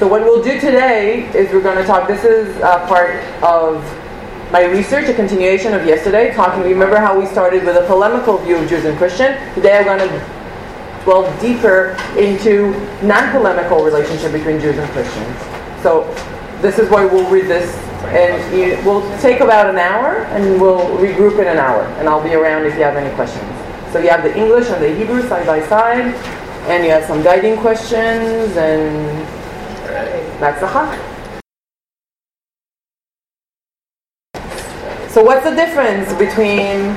So what we'll do today is we're going to talk. This is part of my research, a continuation of yesterday, talking. Remember how we started with a polemical view of Jews and Christian. Today I'm going to delve deeper into non-polemical relationship between Jews and Christians. So this is why we'll read this, and you, we'll take about an hour, and we'll regroup in an hour, and I'll be around if you have any questions. So you have the English and the Hebrew side by side, and you have some guiding questions, and that's the. So what's the difference between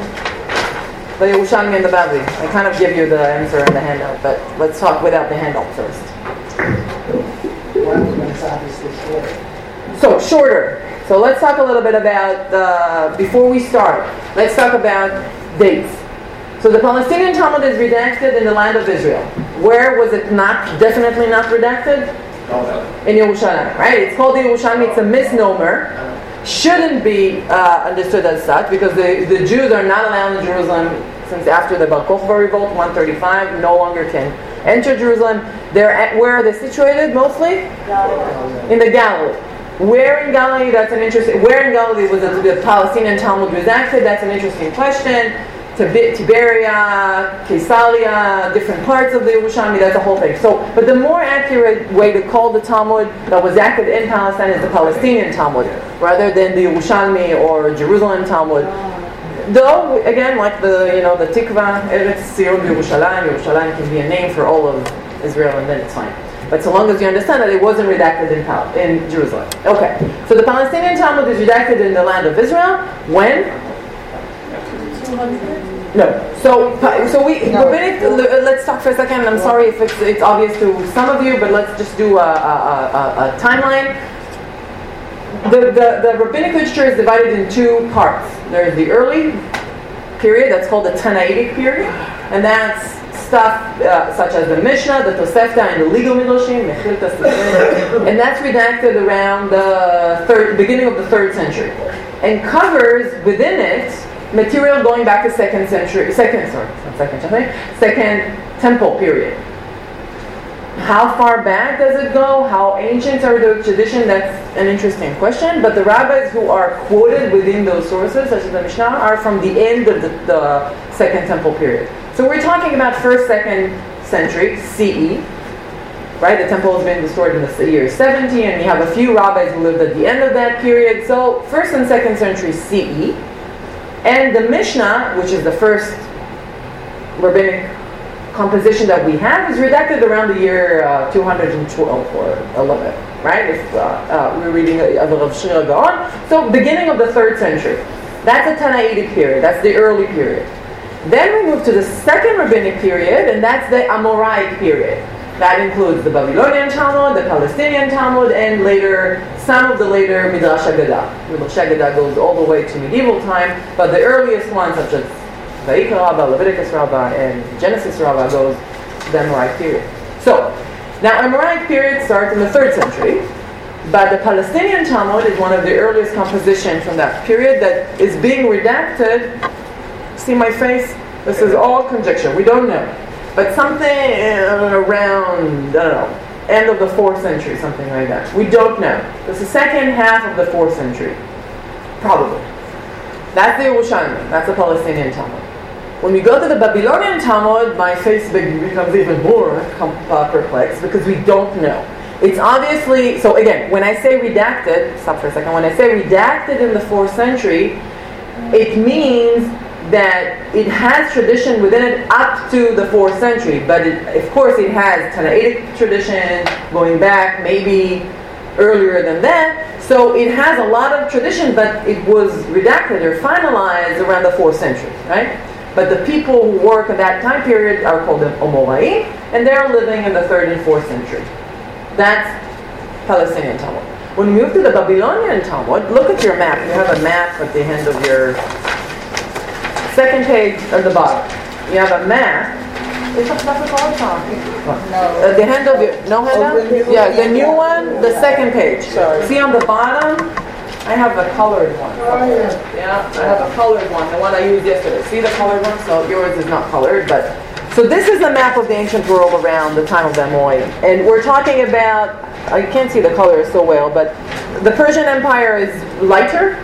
the Yerushalmi and the Bavli? I kind of give you the answer in the handout, but let's talk without the handout first. So shorter. So let's talk a little bit about uh, before we start. Let's talk about dates. So the Palestinian Talmud is redacted in the land of Israel. Where was it not? Definitely not redacted in Yerushalayim, right? It's called the Yerushalmi. It's a misnomer. Shouldn't be uh, understood as such because the, the Jews are not allowed in Jerusalem since after the Bar Kokhba revolt, 135, no longer can enter Jerusalem. They're at, where are they situated mostly? In the Galilee. Where in Galilee? That's an interesting. Where in Galilee was the, the Palestinian Talmud redacted? That's an interesting question. Tib- Tiberia, Caesarea, different parts of the Yerushalmi, that's a whole thing. So, but the more accurate way to call the Talmud that was acted in Palestine is the Palestinian Talmud, rather than the Yerushalmi or Jerusalem Talmud. Though, again, like the, you know, the Tikva, Eretz Yerushalayim, Yerushalayim can be a name for all of Israel and then it's fine. But so long as you understand that it wasn't redacted in, Pal- in Jerusalem. Okay, so the Palestinian Talmud is redacted in the land of Israel. When? No. So, so we No. rabbinic. Let's talk for a second. I'm sorry if it's, it's obvious to some of you, but let's just do a, a, a, a timeline. The, the, the rabbinic literature is divided in two parts. There's the early period, that's called the Tannaitic period, and that's stuff uh, such as the Mishnah, the Tosefta, and the legal Midrashim, and that's redacted around the third, beginning of the third century, and covers within it material going back to second century, second sorry, second century, second temple period. How far back does it go? How ancient are the tradition? That's an interesting question. But the rabbis who are quoted within those sources, such as the Mishnah, are from the end of the, the Second Temple period. So we're talking about first, second century CE. Right, the temple has been destroyed in the year 70, and we have a few rabbis who lived at the end of that period. So first and second century CE, and the Mishnah, which is the first rabbinic composition that we have is redacted around the year uh, 212 or 11, right? If uh, uh, we're reading lot of Rav Sherira Gaon. So beginning of the third century. That's the Tannaitic period. That's the early period. Then we move to the second rabbinic period, and that's the Amoraic period. That includes the Babylonian Talmud, the Palestinian Talmud, and later some of the later Midrash Haggadah. Midrash Haggadah goes all the way to medieval time, but the earliest ones, such as Vayikra Rabbah, Leviticus Rabbah, and Genesis Rabbah goes to the Amoraic period. So, now Amoraic period starts in the third century, but the Palestinian Talmud is one of the earliest compositions from that period that is being redacted. See my face? This is all conjecture. We don't know. But something around, I don't know, end of the fourth century, something like that. We don't know. It's the second half of the fourth century. Probably. That's the Yerushalmi. That's the Palestinian Talmud. When we go to the Babylonian Talmud, my face becomes even more uh, perplexed because we don't know. It's obviously, so again, when I say redacted, stop for a second, when I say redacted in the fourth century, it means that it has tradition within it up to the fourth century, but it, of course it has Tannaitic tradition going back maybe earlier than that. So it has a lot of tradition, but it was redacted or finalized around the fourth century, right? But the people who work in that time period are called the Omorai, and they're living in the third and fourth century. That's Palestinian Talmud. When you move to the Babylonian Talmud, look at your map. You have a map at the end of your second page at the bottom. You have a map. It's a that's a call, Tom. No. At the hand of your no handout? Oh, the new- Yeah, the new one, the second page. Sorry. See on the bottom? I have the colored one. Oh, yeah. Yeah, I have a colored one, the one I used yesterday. See the colored one? So yours is not colored, but so this is a map of the ancient world around the time of the Amoraim. And we're talking about I can't see the color so well, but the Persian Empire is lighter,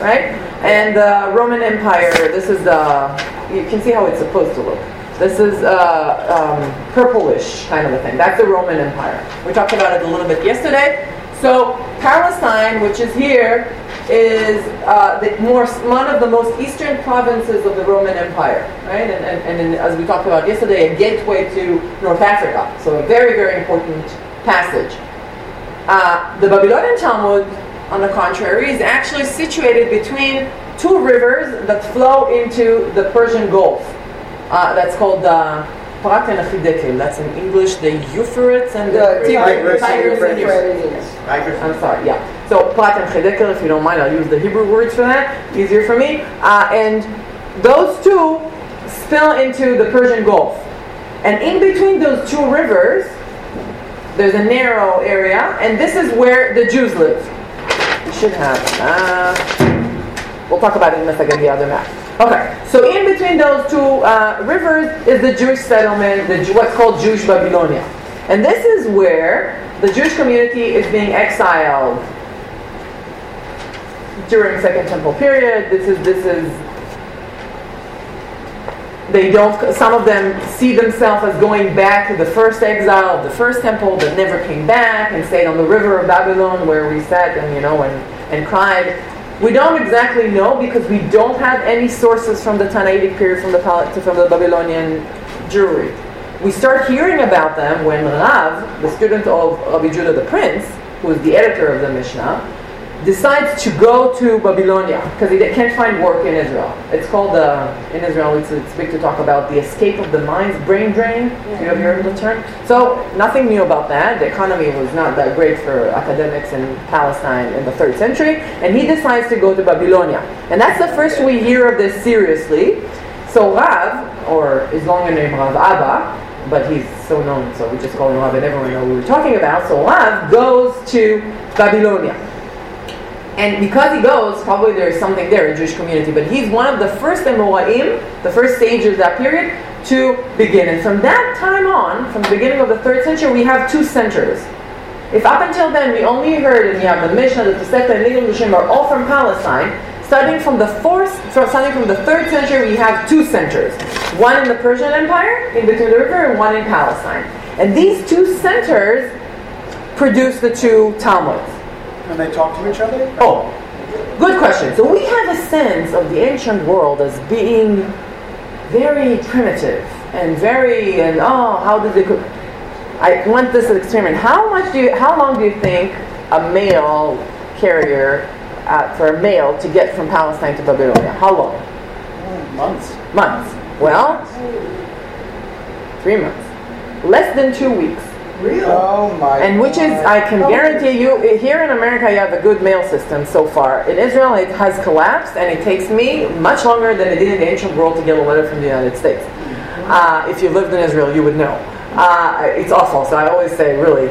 right? And the Roman Empire, this is the, you can see how it's supposed to look. This is uh, um, purplish kind of a thing. That's the Roman Empire. We talked about it a little bit yesterday. So Palestine, which is here, is uh, more, one of the most eastern provinces of the Roman Empire, right? And, and, and in, as we talked about yesterday, a gateway to North Africa. So a very, very important passage. Uh, the Babylonian Talmud, on the contrary, is actually situated between two rivers that flow into the Persian Gulf. Uh, that's called the Prat and. That's in English the Euphrates and the, The Tigris Tigris and Euphrates. I'm sorry, yeah. So Prat and if you don't mind, I'll use the Hebrew words for that. Easier for me. Uh, and those two spill into the Persian Gulf. And in between those two rivers, there's a narrow area, and this is where the Jews live. Should have We'll talk about it in a second, the other map. Okay, so in between those two uh, rivers is the Jewish settlement, the, what's called Jewish Babylonia. And this is where the Jewish community is being exiled during Second Temple period. This is this is they don't some of them see themselves as going back to the first exile of the first temple that never came back and stayed on the river of Babylon where we sat and you know and, and cried. We don't exactly know because we don't have any sources from the Tannaitic period from the from the Babylonian Jewry. We start hearing about them when Rav, the student of Rabbi Judah the Prince, who is the editor of the Mishnah, decides to go to Babylonia because he can't find work in Israel. It's called uh, in Israel. It's, it's big to talk about the escape of the minds, brain drain. You have heard the term? So nothing new about that. The economy was not that great for academics in Palestine in the third century, and he decides to go to Babylonia. And that's the first we hear of this seriously. So Rav, or his longer name Rav Abba, but he's so known, so we just call him Rav, and everyone knows who we're talking about. So Rav goes to Babylonia. And because he goes, probably there's something there in Jewish community, but he's one of the first Amoraim, the first stages of that period, to begin. And from that time on, from the beginning of the third century, we have two centers. If up until then we only heard, and you have the Mishnah, the Tosefta, and Nigel Mishim are all from Palestine, starting from the fourth, from, starting from the third century, we have two centers. One in the Persian Empire, in between the river, and one in Palestine. And these two centers produce the two Talmuds. And they talk to each other? Oh, good question. So we have a sense of the ancient world as being very primitive and very and oh, how did they? co- I want this experiment. How much do you? How long do you think a mail carrier uh, for a mail to get from Palestine to Babylonia? How long? Months. Months. Well, three months. Less than two weeks. Really? Oh my And which is, I can guarantee you, here in America you have a good mail system so far. In Israel it has collapsed and it takes me much longer than it did in the ancient world to get a letter from the United States. Uh, if you lived in Israel, you would know. Uh, it's awful, so I always say, really,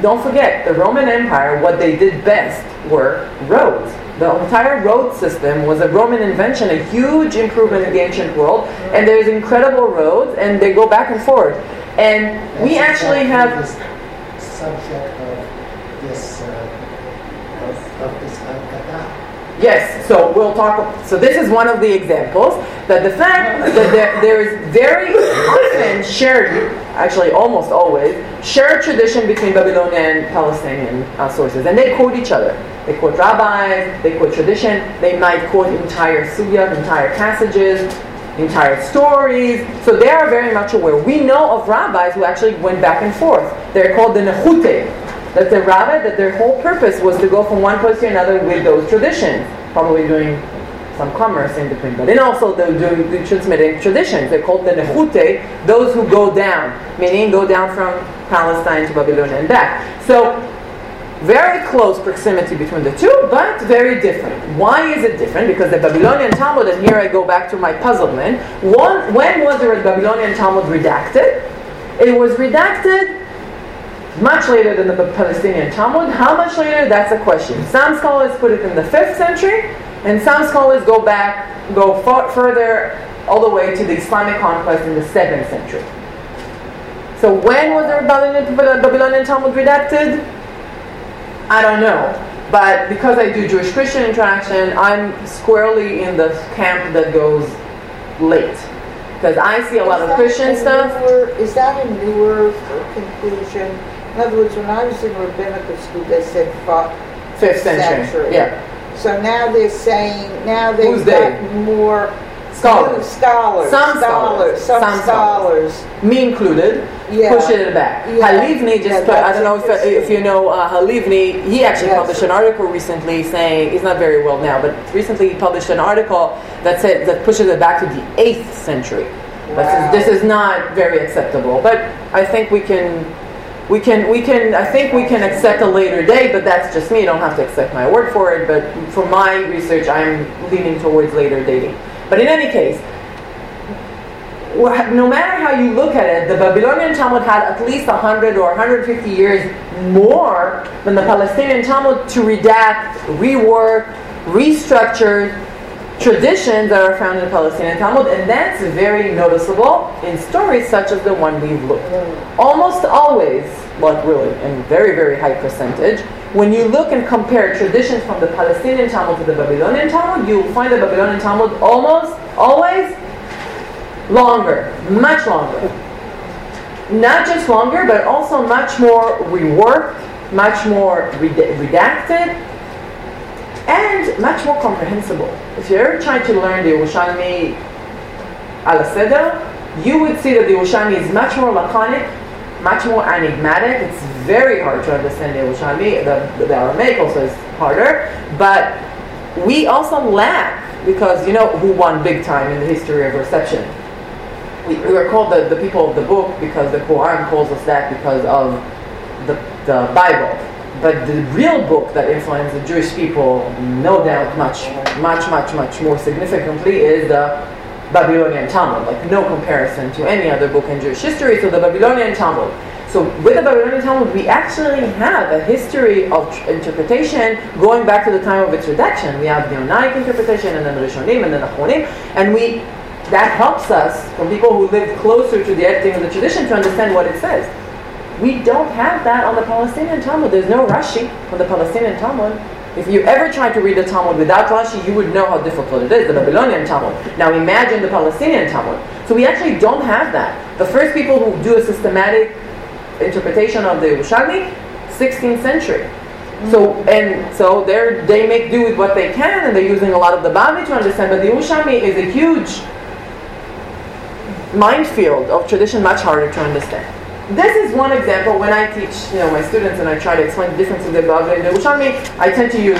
don't forget, the Roman Empire, what they did best were roads. The entire road system was a Roman invention, a huge improvement in the ancient world, and there's incredible roads, and they go back and forth. And we actually have This subject of this, uh, of, of this Haggadah. Yes, so we'll talk. So this is one of the examples that the fact that there, there is very often shared, actually almost always, shared tradition between Babylonian and Palestinian uh, sources, and they quote each other. They quote rabbis, they quote tradition, they might quote entire sugya, entire passages, entire stories. So they are very much aware. We know of rabbis who actually went back and forth. They're called the nechute. That's a rabbi that their whole purpose was to go from one place to another with those traditions, probably doing some commerce in between, but then also they're doing the transmitting traditions. They're called the nechute, those who go down, meaning go down from Palestine to Babylonia and back. So very close proximity between the two, but very different. Why is it different? Because the Babylonian Talmud, and here I go back to my puzzlement, one, when was the Babylonian Talmud redacted? It was redacted much later than the Palestinian Talmud. How much later? That's a question. Some scholars put it in the 5th century, and some scholars go back, go far, further, all the way to the Islamic conquest in the 7th century. So when was the Babylonian, Babylonian Talmud redacted? I don't know. But because I do Jewish Christian interaction, I'm squarely in the camp that goes late. Because I see a lot Is of Christian stuff. newer- Is that a newer conclusion? In other words, when I was in rabbinical school, they said fi- Fifth century. Century. Yeah. So now they're saying, now they've they? got more Scholars. Scholars. Some scholars. Some Some scholars. Me included. Yeah. Push it back. Yeah. Halivni just Yeah, put, I don't know if, if you know uh, Halivni, he actually Yes. published an article recently saying, he's not very well now, but recently he published an article that said, that pushes it back to the 8th century. That says Wow. This is not very acceptable, but I think we can, we can, we can, I think we can accept a later date, but that's just me, you don't have to accept my word for it, but for my research, I'm leaning towards later dating. But in any case, no matter how you look at it, the Babylonian Talmud had at least 100 or 150 years more than the Palestinian Talmud to redact, rework, restructure traditions that are found in the Palestinian Talmud, and that's very noticeable in stories such as the one we've looked. Almost always, like really, in very, very high percentage, when you look and compare traditions from the Palestinian Talmud to the Babylonian Talmud, you will find the Babylonian Talmud almost always longer, much longer. Not just longer, but also much more reworked, much more redacted, and much more comprehensible. If you ever try to learn the Yerushalmi al you would see that the Yerushalmi is much more laconic, much more enigmatic. It's very hard to understand the Yerushalmi. The, the Aramaic also is harder, but we also lack because you know who won big time in the history of reception. We, we were called the, the people of the book because the Quran calls us that because of the, the Bible. But the real book that influenced the Jewish people, no doubt, much, much, much, much more significantly, is the Babylonian Talmud. Like no comparison to any other book in Jewish history. So the Babylonian Talmud. So with the Babylonian Talmud, we actually have a history of interpretation going back to the time of its redaction. We have the Geonic interpretation, and then the Rishonim, and then the Achronim, and we that helps us from people who live closer to the editing of the tradition to understand what it says. We don't have that on the Palestinian Talmud. There's no Rashi on the Palestinian Talmud. If you ever try to read the Talmud without Rashi, you would know how difficult it is, the Babylonian Talmud. Now imagine the Palestinian Talmud. So we actually don't have that. The first people who do a systematic interpretation of the Yerushalmi, 16th century. So and so they they make do with what they can, and they're using a lot of the Bavli to understand. But the Yerushalmi is a huge minefield of tradition, much harder to understand. This is one example when I teach, you know, my students and I try to explain the difference of the Bavli and the Yerushalmi. I tend to use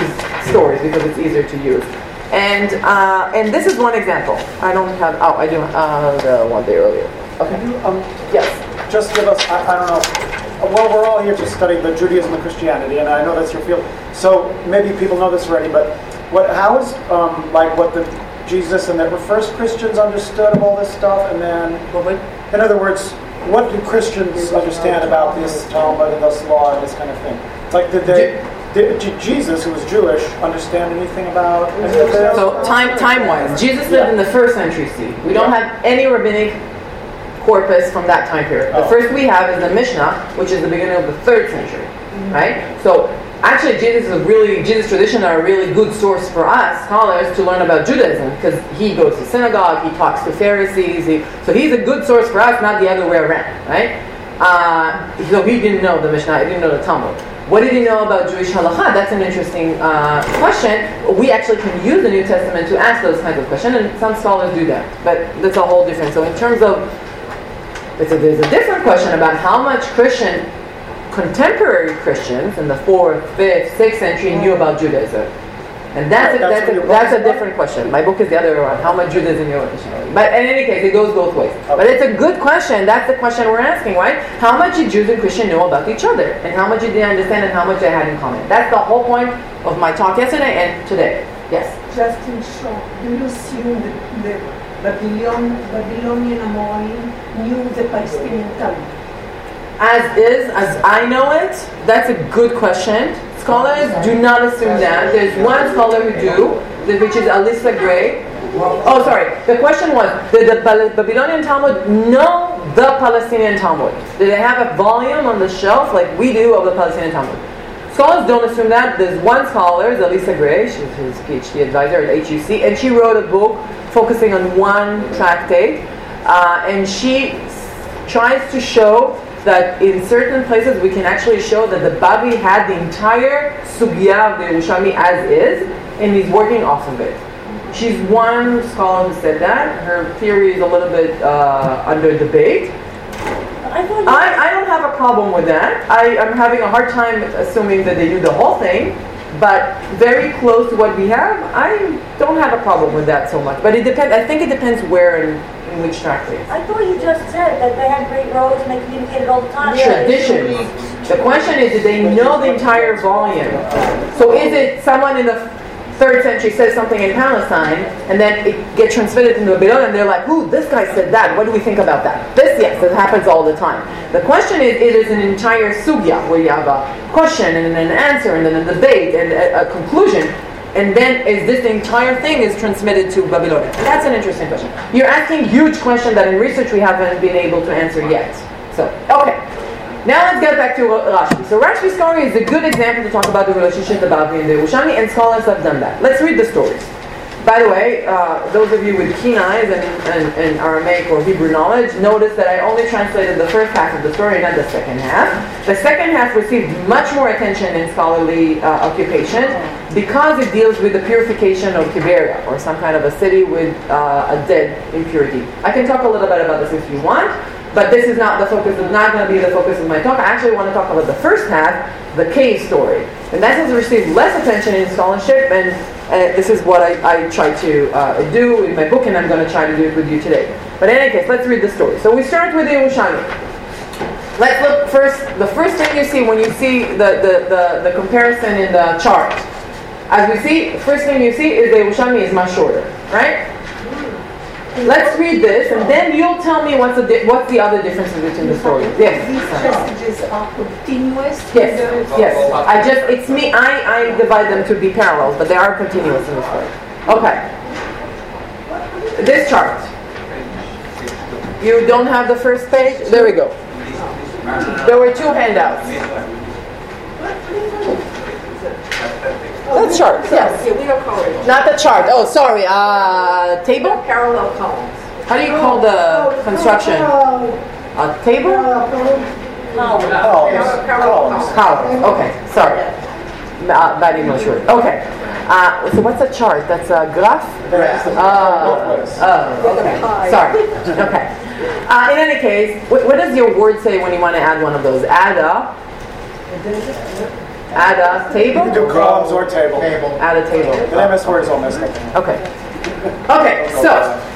stories because it's easier to use. And uh, and this is one example. I don't have. Oh, I do. Uh, the one day earlier. Okay. Um, Yes. just give us, I, I don't know, well, we're all here to study the Judaism and Christianity, and I know that's your field. So maybe people know this already, but what, how is, um, like, what the Jesus and the first Christians understood of all this stuff, and then, in other words, what do Christians understand about this Talmud and this law and this kind of thing? It's like, did they, did J- Jesus, who was Jewish, understand anything about any of this? So time time wise, Jesus lived in the first century C. We don't have any rabbinic corpus from that time period. The Oh. first we have is the Mishnah, which is the beginning of the third century, right? So actually, Jesus is a really Jesus tradition are a really good source for us scholars to learn about Judaism because he goes to synagogue, he talks to Pharisees, he, so he's a good source for us, not the other way around, right? Uh, so he didn't know the Mishnah, he didn't know the Talmud. What did he know about Jewish halacha? That's an interesting uh, question. We actually can use the New Testament to ask those kinds of questions, and some scholars do that. But that's a whole different. So in terms of, it's a, there's a different question about how much Christian, contemporary Christians in the fourth, fifth, sixth century knew mm. about Judaism. And that's a, That's that's a, that's a different question. My book is the other way around. How much Judaism knew about Christianity? But in any case, it goes both ways. But it's a good question. That's the question we're asking, right? How much did Jews and Christians know about each other? And how much did they understand and how much they had in common? That's the whole point of my talk yesterday and today. Yes? Just in short, do you assume that the Babylon, Babylonian Amoraim knew the Palestinian Talmud? As is, as I know it, that's a good question. Scholars do not assume that. There's one scholar who do, which is Alyssa Gray. Oh, sorry. The question was, did the Babylonian Talmud know the Palestinian Talmud? Did they have a volume on the shelf like we do of the Palestinian Talmud? Scholars don't assume that. There's one scholar, Alyssa Gray, she's his PhD advisor at HUC, and she wrote a book focusing on one tractate, uh, and she tries to show that in certain places we can actually show that the Bavli had the entire sugya of the Yerushalmi as is, and he's working off of it. She's one scholar who said that. Her theory is a little bit uh, under debate. I I, don't have a problem with that. I, I'm having a hard time assuming that they do the whole thing, but very close to what we have, I don't have a problem with that so much. But it depends. I think it depends where and in which. I thought you just said that they had great roads and they communicated all the time. Tradition. The question is, did they know the entire volume? So is it someone in the third century says something in Palestine, and then it gets transmitted into Babylon, and they're like, "Ooh, this guy said that. What do we think about that?" This, yes, it happens all the time. The question is, it is an entire sugya where you have a question and then an answer and then a debate and a, a conclusion. And then is this entire thing is transmitted to Babylonian? That's an interesting question. You're asking huge question that in research we haven't been able to answer yet. So, okay. Now let's get back to Rashbi. So Rashbi's story is a good example to talk about the relationship and the Yerushalmi, and scholars have done that. Let's read the stories. By the way, uh, those of you with keen eyes and, and, and Aramaic or Hebrew knowledge, notice that I only translated the first half of the story, not the second half. The second half received much more attention in scholarly uh, occupation because it deals with the purification of Tiberia, or some kind of a city with uh, a dead impurity. I can talk a little bit about this if you want, but this is not the focus, it's not going to be the focus of my talk. I actually want to talk about the first half, the cave story. And that has received less attention in scholarship, and uh, this is what I, I try to uh, do in my book, and I'm going to try to do it with you today. But in any case, let's read the story. So we start with the Yerushalmi. Let's look first, the first thing you see when you see the, the, the, the comparison in the chart. As we see, first thing you see is the Yerushalmi is much shorter, right? Let's read this, and then you'll tell me what's the di- what's the other differences between the stories. Yes. These passages are continuous. Yes, yes. I just, it's me, I, I divide them to be parallels, but they are continuous in the story. Okay. This chart. You don't have the first page? There we go. There were two handouts. That chart, yes. Yeah, we don't call it. Not the chart. Oh, sorry. Uh, table? Parallel columns. How do you call the construction? A table? Columns. Columns. Column. Okay, sorry. Uh, bad English word. Okay. Uh, so what's a chart? That's a graph? Graph. Oh, Both oh, okay. Sorry. Okay. Uh, in any case, what, what does your word say when you want to add one of those? Add a, add a You can do table? columns or table. Table. Add a table. The MS word is all messed. Okay. Okay, so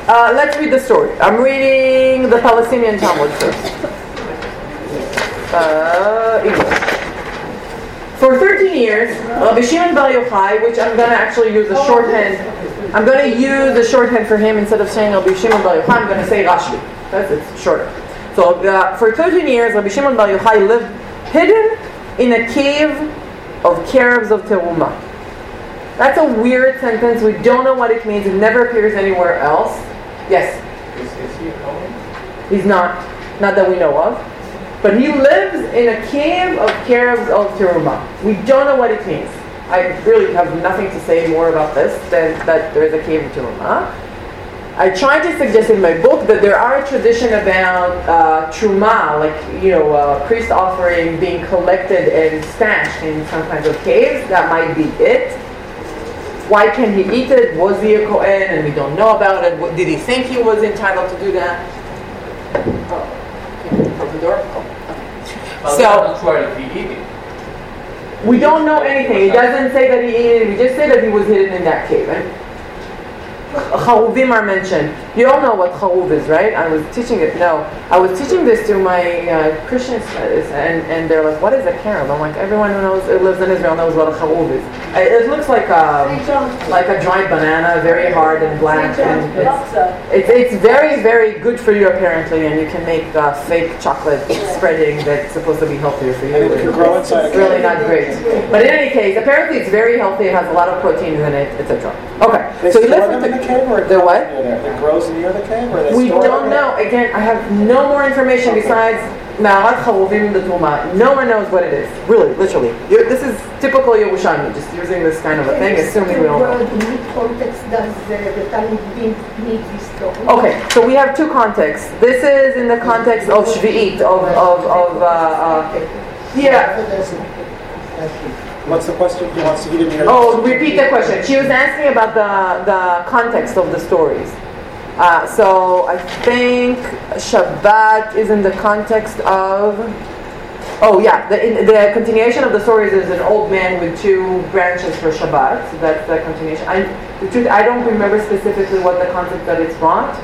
uh, let's read the story. I'm reading the Palestinian Talmud first. Uh, English. For 13 years, Rabbi Shimon Bar Yochai, which I'm going to actually use a shorthand, I'm going to use a shorthand for him instead of saying Rabbi Shimon Bar Yochai, I'm going to say Rashbi. That's it's shorter. So uh, for 13 years, Rabbi Shimon Bar Yochai lived hidden in a cave of carob of teruma. That's a weird sentence. We don't know what it means. It never appears anywhere else. Yes. Is, is he a Cohen? He's not. Not that we know of. But he lives in a cave of carobs of Teruma. We don't know what it means. I really have nothing to say more about this than that there is a cave of Teruma. I tried to suggest in my book that there are a tradition about uh, truma, like you know, uh, priest offering being collected and stashed in some kinds of caves. That might be it. Why can he eat it? Was he a Kohen and we don't know about it? What- Did he think he was entitled to do that? Oh, can you close the door? Oh, Well, So- sure if he eat it. We don't know anything. It doesn't say that he ate it. We just say that he was hidden in that cave. And Charuvim are mentioned. You all know what charuv is, right? I was teaching it. No, I was teaching this to my uh, Christian studies, and, and they're like, "What is a carob?" I'm like, "Everyone who knows who lives in Israel knows what a charuv is. Uh, It looks like a like a dried banana, very hard and black, and it's, it's, it's very, very good for you apparently, and you can make uh, fake chocolate spreading that's supposed to be healthier for you. And it can grow inside It's really not great. But in any case, apparently it's very healthy. It has a lot of proteins in it, etc. Okay, so he store lives them the cave or it The grows what? near? It grows near the cave or We don't there? know. Again, I have no more information Okay. besides Ma'arat Charuvim the Tuma. No one knows what it is. Really, literally. You- This is typical Yerushalmi, just using this kind of a thing, assuming we don't know. In what context does uh, the Talmudim need this story? Okay, so we have two contexts. This is in the context of Shvi'it, of, of, of, uh, uh, yeah. What's the question? He wants to, he didn't. Oh, repeat the question. She was asking about the, the context of the stories. Uh, so I think Shabbat is in the context of. Oh yeah, the, in, the continuation of the stories is an old man with two branches for Shabbat. So that's the continuation. I, the truth, I don't remember specifically what the concept that it's brought,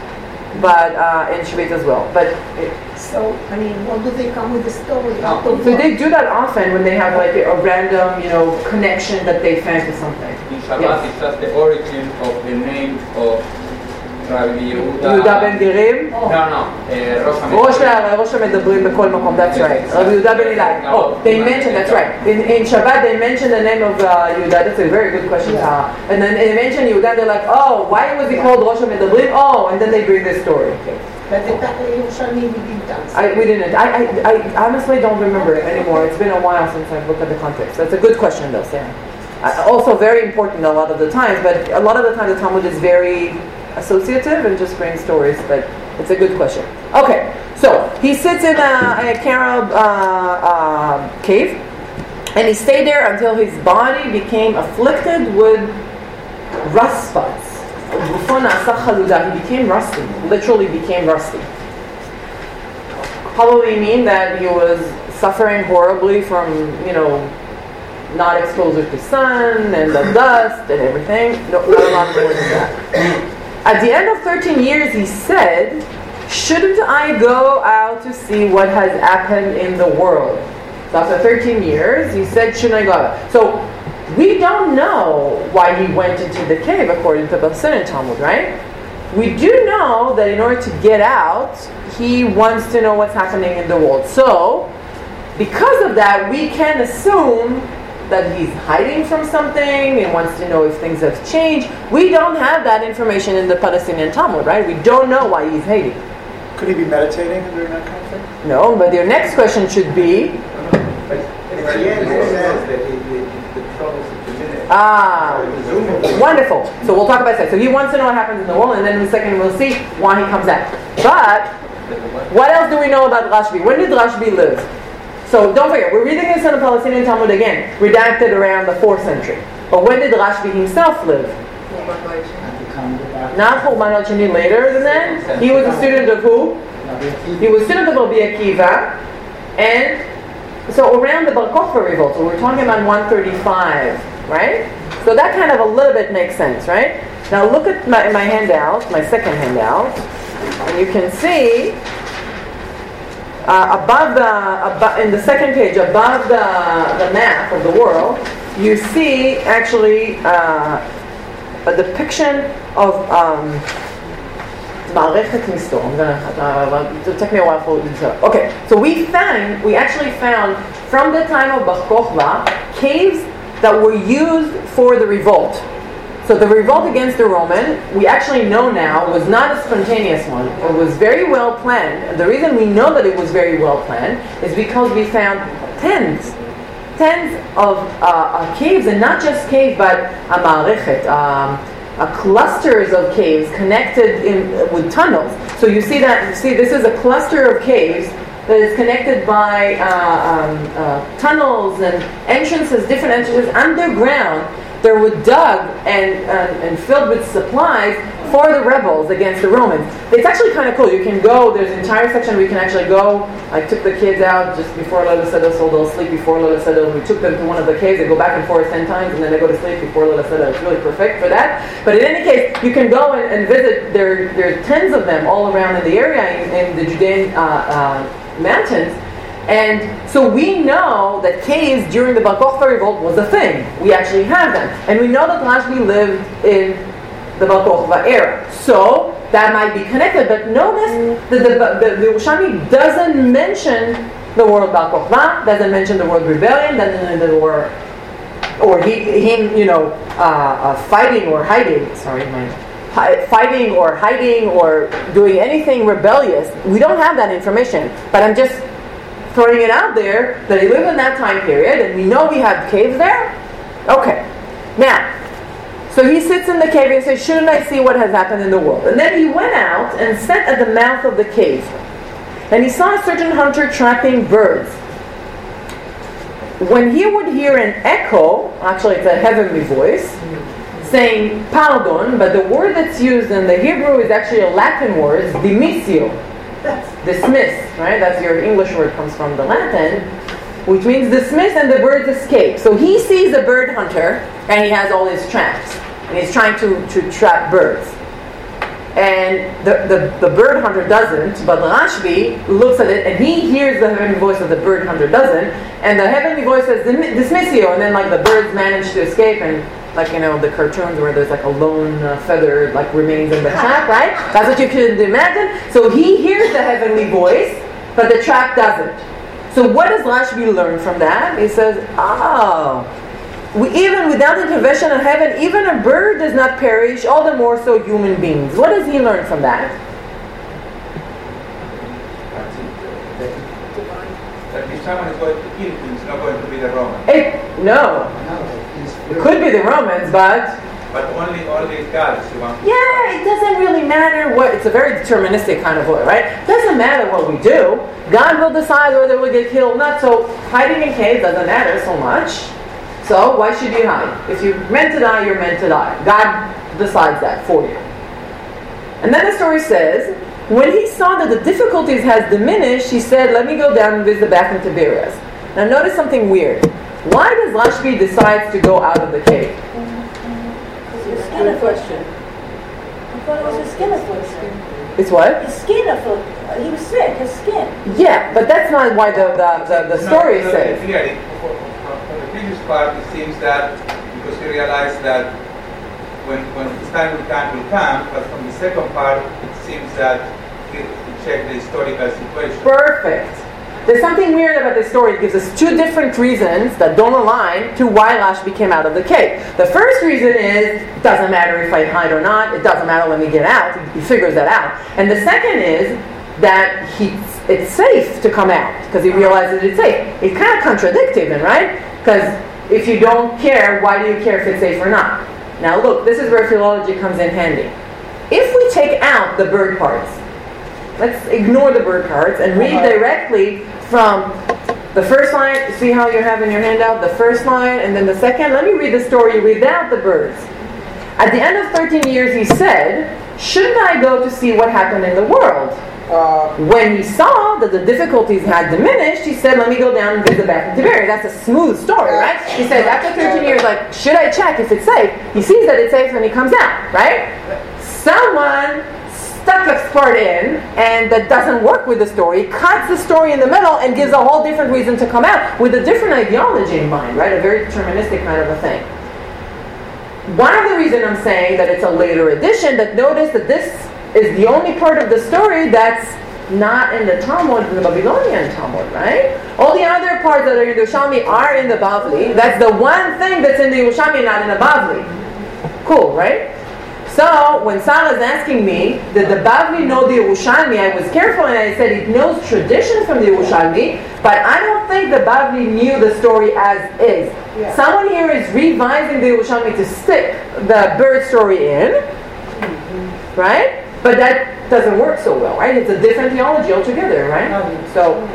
but uh, in Shabbat as well. But it, So, I mean, what do they come with the story? Out so what? they do that often when they have like a random, you know, connection that they find to something. In Shabbat, Yes. it's just the origin of the name of Rabbi Yehuda. יהודה בן דירים? No, no, uh, ראש ראש המדברים. ה- ראש המדברים בכל מקום, that's right. רבי יהודה בן אלי. Oh, they mentioned, that's right. In, in Shabbat they mentioned the name of uh, Yehuda, that's a very good question. Uh, and then they mentioned Yehuda, they're like, oh, why was he called ראש המדברים? Oh, and then they bring this story. But the Ta- Yerushalmi didn't answer. I, we didn't, I, I, I honestly don't remember it anymore. It's been a while since I've looked at the context. That's a good question though, Sam. Uh, also very important a lot of the times, but a lot of the time the Talmud is very associative and just bring stories, but it's a good question. Okay, so he sits in a, a uh, uh, cave, and he stayed there until his body became afflicted with rust spots. He became rusty, literally became rusty. Probably mean that he was suffering horribly from, you know, not exposure to sun and the dust and everything. No, not a lot more than that. At the end of 13 years, he said, Shouldn't I go out to see what has happened in the world? So after 13 years, he said, Shouldn't I go out? So we don't know why he went into the cave according to the Sin Talmud, right? We do know that in order to get out, he wants to know what's happening in the world. So, because of that, we can assume that he's hiding from something and wants to know if things have changed. We don't have that information in the Palestinian Talmud, right? We don't know why he's hiding. Could he be meditating during that kind of thing? No, but your next question should be But at the end, it says that the, the, the troubles of the minute. ah, wonderful. So we'll talk about that. So he wants to know what happens in the world, and then in a second we'll see why he comes out. But What else do we know about Rashbi? When did Rashbi live? So don't forget, we're reading this in the Palestinian Talmud again, redacted around the 4th century. But when did Rashbi himself live? Not Churban al Shani later than that. He was a student of who? He was a student of Rabbi Akiva, and so around the Bar Kokhba revolt, so we're talking about 135, right? So that kind of a little bit makes sense, right? Now look at my, my handout, my second handout, and you can see uh, above the above, in the second page, above the the map of the world, you see actually uh, a depiction of. Um, מערכת מסתור. I'm gonna, uh, it'll take me a while for it to Okay, so we found, we actually found from the time of Bar Kokhba caves that were used for the revolt. So the revolt against the Roman, we actually know now, was not a spontaneous one. It was very well planned. The reason we know that it was very well planned is because we found tens, tens of uh, uh, caves, and not just caves, but a ma'arechet, um, uh, clusters of caves connected in with tunnels. So you see that. You see, this is a cluster of caves that is connected by uh, um, uh, tunnels and entrances, different entrances underground. They were dug and, and, and filled with supplies for the rebels against the Romans. It's actually kind of cool. You can go, there's an entire section you can actually go. I took the kids out just before Lola Seda, so they'll sleep before Lola Seda. We took them to one of the caves. They go back and forth 10 times and then they go to sleep before Lola Seda. It's really perfect for that. But in any case, you can go and, and visit. There, there are tens of them all around in the area in, in the Judean uh, uh, mountains. And so we know that caves during the Bar revolt was a thing. We actually have them. And we know that Rashbi lived in the Bar era. So that might be connected. But notice that the, the, the Yerushalmi doesn't mention the word Bar doesn't mention the word rebellion, doesn't mention the word, or he, him, you know, uh, uh, fighting or hiding. Sorry, my fighting or hiding or doing anything rebellious. We don't have that information. But I'm just throwing it out there that he lived in that time period, and we know we have caves there. Okay. Now, so he sits in the cave and says, Shouldn't I see what has happened in the world? And then he went out and sat at the mouth of the cave. And he saw a certain hunter trapping birds. When he would hear an echo, actually it's a heavenly voice, saying pardon, but the word that's used in the Hebrew is actually a Latin word, dimissio. Dismiss, right? That's your English word comes from the Latin, which means dismiss and the birds escape. So he sees a bird hunter and he has all his traps. And he's trying to, to trap birds. And the, the, the bird hunter doesn't, but Rashbi looks at it and he hears the heavenly voice of the bird hunter doesn't. And the heavenly voice says, dismissio. And then like the birds manage to escape and like, you know, the cartoons where there's like a lone uh, feather like remains in the trap, right? That's what you could imagine. So he hears the heavenly voice, but the track doesn't. So what does Rashbi learn from that? He says, oh, we, even without intervention of heaven, even a bird does not perish, all the more so human beings. What does he learn from that? That if someone is going to kill him, it's not going to be the Roman. It, no, it could be the Romans, but But only only God is the one. yeah, it doesn't really matter what. It's a very deterministic kind of way, right? It doesn't matter what we do. God will decide whether we get killed or not. So hiding in caves doesn't matter so much. So why should you hide? If you're meant to die, you're meant to die. God decides that for you. And then the story says, when he saw that the difficulties has diminished, he said, "Let me go down and visit back in Tiberias." Now notice something weird. Why does Rashbi decide to go out of the cave? His skin of question. I thought it was his skin of It's what? His skin of He was sick, his skin. Yeah, but that's not why the the, the, the story no, says. Clearly, from from the previous part, it seems that because he realized that when, when his time will come, will come, but from the second part, it seems that he, he checked the historical situation. Perfect. There's something weird about this story. It gives us two different reasons that don't align to why Rashbi came out of the cave. The first reason is it doesn't matter if I hide or not. It doesn't matter when we get out. He figures that out. And the second is that he it's safe to come out because he realizes it's safe. It's kind of contradicts even, right? Because if you don't care, why do you care if it's safe or not? Now look, this is where philology comes in handy. If we take out the bird parts, let's ignore the bird parts and read uh-huh. directly from the first line. See how you have in your handout the first line and then the second? Let me read the story without the birds. At the end of 13 years, he said, Shouldn't I go to see what happened in the world? Uh, When he saw that the difficulties had diminished, he said, Let me go down and visit back in Tiberias. That's a smooth story, right? He says, After 13 years, like, should I check if it's safe? He sees that it's safe and he comes out, right? Someone stuck a part in and that doesn't work with the story, cuts the story in the middle and gives a whole different reason to come out with a different ideology in mind, right? A very deterministic kind of a thing. One of the reasons I'm saying that it's a later edition, that notice that this is the only part of the story that's not in the Talmud, in the Babylonian Talmud, right? All the other parts that are in the Yerushalmi are in the Bavli. That's the one thing that's in the Yerushalmi, not in the Bavli. Cool, right? So when Sarah is asking me, did the Bavli know the Yerushalmi? I was careful and I said it knows tradition from the Yerushalmi, but I don't think the Bavli knew the story as is. Yeah. Someone here is revising the Yerushalmi to stick the bird story in, mm-hmm. right? But that doesn't work so well, right? It's a different theology altogether, right? So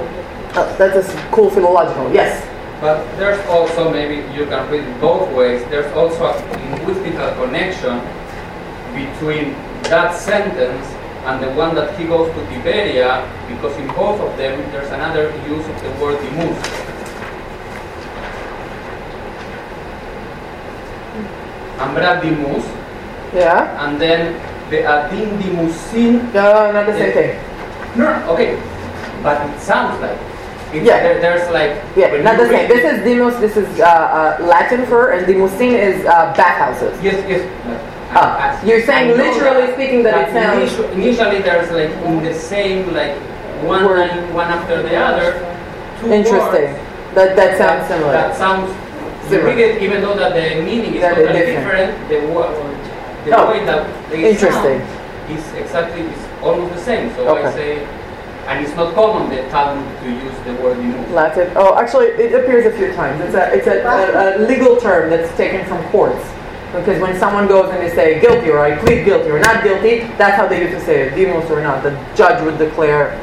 oh, that's a cool philological. Yes. But there's also, maybe you can read it both ways, there's also a linguistical connection between that sentence and the one that he goes to Tiberia, because in both of them there's another use of the word dimus. Ambra dimus, Yeah. and then the adin dimusin. No, not the same thing. No, no, okay, but it sounds like. It, Yeah. there, there's like. Yeah, not the same. This is demos. This is uh, uh, Latin for, and dimusin is uh, bathhouses. Yes, yes. You're saying know literally speaking that it sounds- initial- Initially, there's like in the same like one Word. line, one after the other. Two Interesting. words That that sounds that, similar. That sounds. Similar. it even though that the meaning is That totally different. different. The word, the Oh, way that they interesting. sound is exactly is almost the same. So Okay. I say, and it's not common the Talmud to use the word imur. Latin. Oh, actually, it appears a few times. It's a it's a, a, a legal term that's taken from courts. Because when someone goes and they say guilty or I plead guilty or not guilty, that's how they used to say it, dimos or not. The judge would declare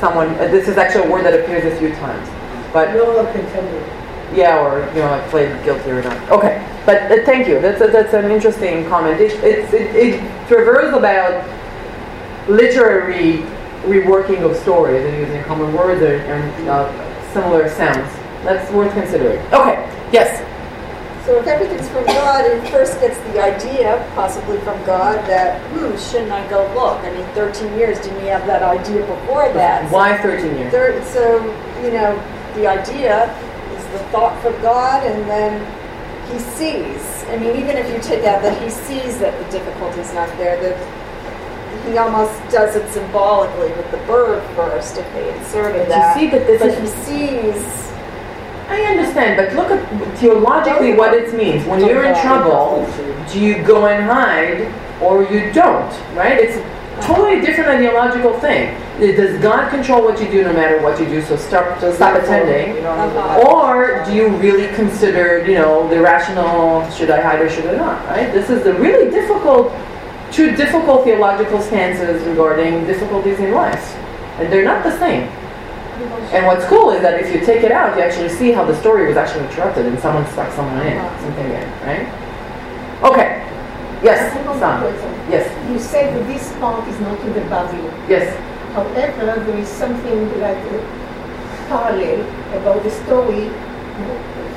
someone. Uh, this is actually a word that appears a few times. But yeah, or you know, I plead guilty or not. Okay, but uh, thank you. That's a, that's an interesting comment. It, it's it, it traverses about literary reworking of stories and using common words and, and uh, similar sounds. That's worth considering. Okay, yes. So if everything's from God, it first gets the idea, possibly from God, that, hmm, shouldn't I go look? I mean, 13 years, didn't he have that idea before that? Why 13 years? Third, so, you know, the idea is the thought from God, and then he sees. I mean, even if you take out that he sees that the difficulty's not there, that he almost does it symbolically with the bird first, if they inserted But you see that this but is- he sees. I understand, but look at theologically what it means. When you're in trouble, do you go and hide or you don't? Right? It's a totally different ideological thing. Does God control what you do no matter what you do? So stop, stop attending. Uh-huh. Or do you really consider, you know, the rational, should I hide or should I not, right? This is the really difficult, two difficult theological stances regarding difficulties in life. And they're not the same. And what's cool is that if you take it out, you actually see how the story was actually interrupted and someone stuck someone in, something in, right? Okay. Yes, I have one Sam. Yes, You said that this part is not in the Bible. yes. However, there is something like a parallel about the story.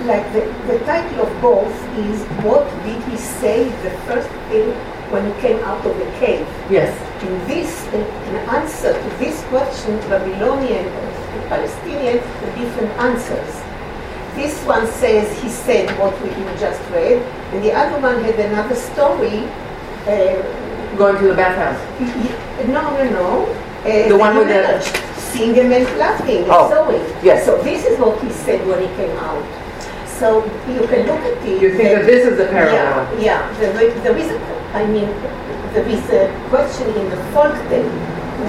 Like the, the title of both is What Did He Say the First Thing When He Came Out of the Cave? Yes. In this, in in answer to this question, Babylonian and Palestinian different answers. This one says he said what we just read, and the other one had another story. Uh, Going to the bathhouse. no, no, no. Uh, The one with the- image, Seeing a man laughing, Oh, sewing. yes. So this is what he said when he came out. So you can look at it. You think that this is a parallel? Yeah, yeah. There, there is a, I mean, there is a question in the folk tale.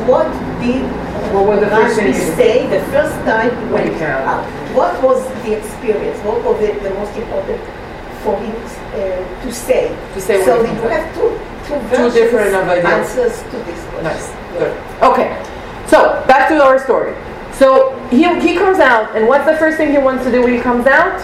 What did What was the first say the first time he went out. What was the experience? What was the, the most important for him uh, to say? To say so you have two, two, Two different answers to this question. Nice. Good. Okay. So back to our story. So he he comes out, and what's the first thing he wants to do when he comes out?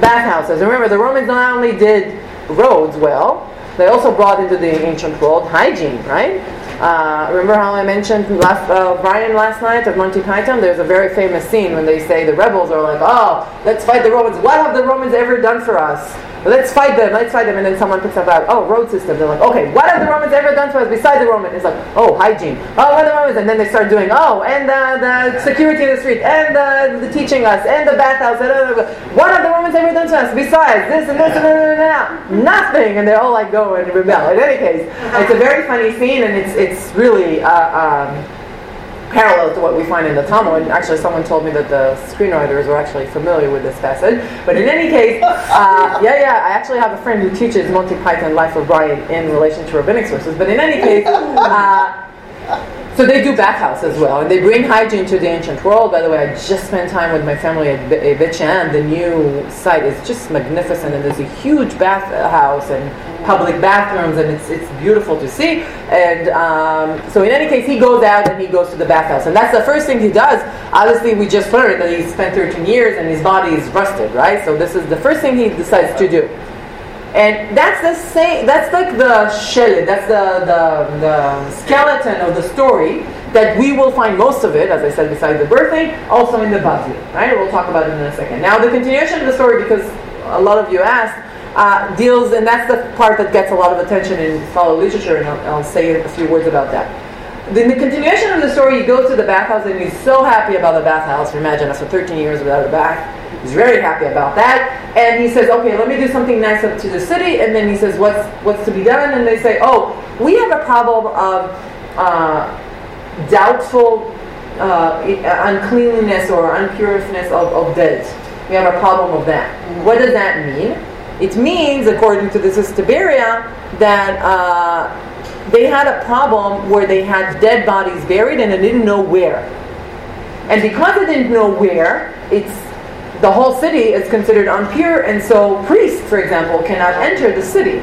Bathhouses. Remember, the Romans not only did roads well, they also brought into the ancient world hygiene, right? Uh, remember how I mentioned last, uh, Brian last night of Monty Python? There's a very famous scene when they say the rebels are like, "Oh, let's fight the Romans. What have the Romans ever done for us? Let's fight them. Let's fight them." And then someone picks up out, "Oh, road system." They're like, "Okay, what have the Romans ever done to us besides the Roman?" It's like, "Oh, hygiene. Oh, what the Romans?" And then they start doing, "Oh, and uh, the security in the street, and uh, the teaching us, and the bathhouse. And, uh, what have the Romans ever done to us besides this and this and that? Nothing." And they're all like, "Go and rebel." In any case, it's a very funny scene, and it's it's really. Uh, um, parallel to what we find in the Talmud. And actually, someone told me that the screenwriters were actually familiar with this passage. But in any case, uh, yeah, yeah, I actually have a friend who teaches Monty Python Life of Brian in relation to rabbinic sources. But in any case, uh, so they do bathhouse as well, and they bring hygiene to the ancient world. By the way, I just spent time with my family at Shean. The new site is just magnificent, and there's a huge bathhouse and public bathrooms, and it's it's beautiful to see. And um, so, in any case, he goes out and he goes to the bathhouse, and that's the first thing he does. Obviously, we just learned that he spent 13 years and his body is rusted, right? So this is the first thing he decides to do. And that's the same. That's like the shell. That's the, the the skeleton of the story that we will find most of it, as I said, besides the birthday, also in the Bavli. Right? We'll talk about it in a second. Now, the continuation of the story, because a lot of you asked, uh, deals, and that's the part that gets a lot of attention in follow literature, and I'll, I'll say a few words about that. In the continuation of the story, he goes to the bathhouse, and he's so happy about the bathhouse. Imagine after 13 years without a bath. He's very happy about that. And he says, okay, let me do something nice up to the city. And then he says, what's, what's to be done? And they say, oh, we have a problem of uh, doubtful uh, uncleanliness or unpureness of, of dead. We have a problem of that. What does that mean? It means, according to the is Tiberia, that uh, they had a problem where they had dead bodies buried and they didn't know where. And because they didn't know where, it's the whole city is considered impure, and so priests, for example, cannot enter the city.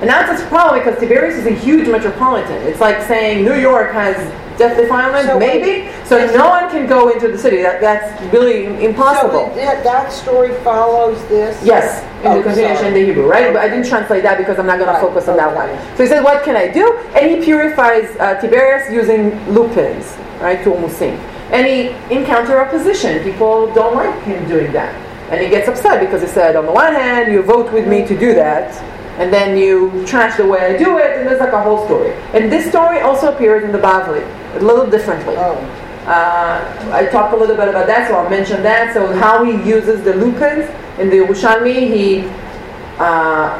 And that's a problem because Tiberias is a huge metropolitan. It's like saying New York has death defilement, So wait. maybe. So no one can go into the city. That, that's really impossible. So that, that story follows this? Yes, in Oh, the continuation sorry. in the Hebrew, right? But I didn't translate that because I'm not going Right, to focus on that one. So he says, what can I do? And he purifies uh, Tiberias using lupins, right, turmusim. And he encounter opposition. People don't like him doing that. And he gets upset because he said, on the one hand, you vote with me to do that, and then you trash the way I do it, and there's like a whole story. And this story also appears in the Bavli, a little differently. Oh, Uh, I talked a little bit about that, so I'll mention that. So how he uses the lupins in the Yerushalmi, he uh,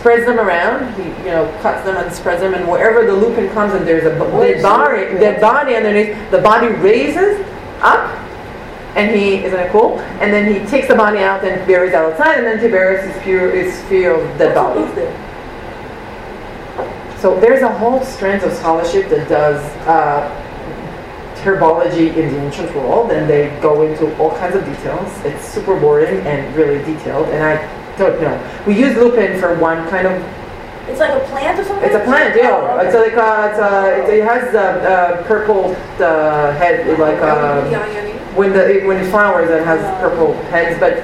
spreads them around. He you know cuts them and spreads them, and wherever the lupin comes, and there's a dead body, dead body underneath, the body raises up, and he isn't it cool? And then he takes the body out and buries it outside, and then Tiberias is pure is fear of dead bodies. So there's a whole strand of scholarship that does uh, herbology in the ancient world, and they go into all kinds of details. It's super boring and really detailed, and I don't know. We use lupin for one kind of. It's like a plant or something? It's a plant, Oh, yeah. okay. It's like a, it's a, it, it has a, a purple uh, head, like oh, um, a, when the when it flowers, it has purple heads, but.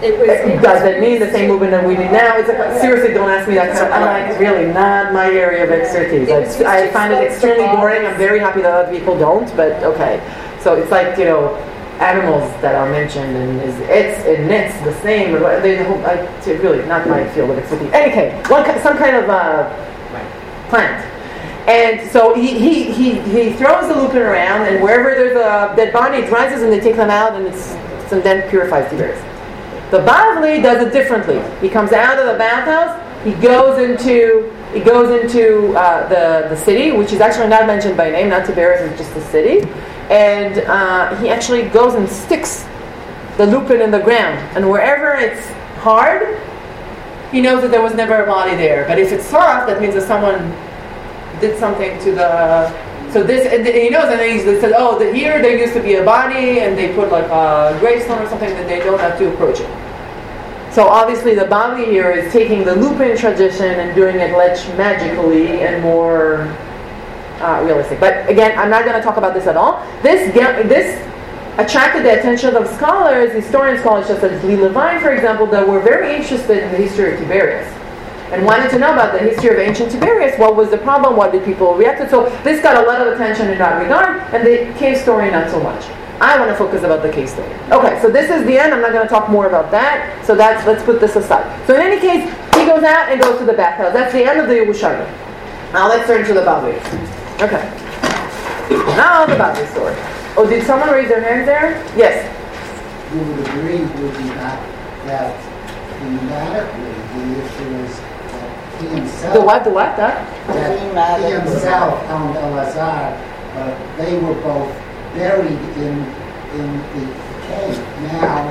It was. It does it mean the same movement that we need now? It's like, seriously, don't ask me that kind of, I'm like, really not my area of expertise. I, I find it extremely boring. I'm very happy that other people don't, but okay. So it's like, you know, animals that are mentioned and is it's and it's the same. or They, the whole, I, it's really not my field of expertise. Anyway, one, some kind of uh, plant. And so he, he, he, he throws the lupin around, and wherever there's a dead body, it rises, and they take them out, and it's and then purifies the earth. The Bavli does it differently. He comes out of the bathhouse. He goes into he goes into uh, the the city, which is actually not mentioned by name. Not Tiberias, it's just the city. And uh, he actually goes and sticks the lupin in the ground, and wherever it's hard, he knows that there was never a body there. But if it's soft, that means that someone did something to the. So this, and he knows, and then he said, "Oh, the, here there used to be a body, and they put like a gravestone or something that they don't have to approach it." So obviously, the Bavli here is taking the Lupin tradition and doing it less magically and more uh, realistic. But again, I'm not going to talk about this at all. This this attracted the attention of scholars, historian scholars such as Lee Levine, for example, that were very interested in the history of Tiberias and wanted to know about the history of ancient Tiberias. What was the problem? What did people react to? So this got a lot of attention in that regard, and the cave story not so much. I want to focus about the cave story. Okay, so this is the end. I'm not going to talk more about that. So that's let's put this aside. So in any case, he goes out and goes to the bathhouse. That's the end of the Yerushalmi. Now let's turn to the Bavli. Okay. Now the Bavli story. Oh, did someone raise their hand there? Yes. You would agree, would you not, that thematically, the issue is that he himself. The what? The what? That? That he himself and Elazar, uh, they were both buried in, in the cave. Now,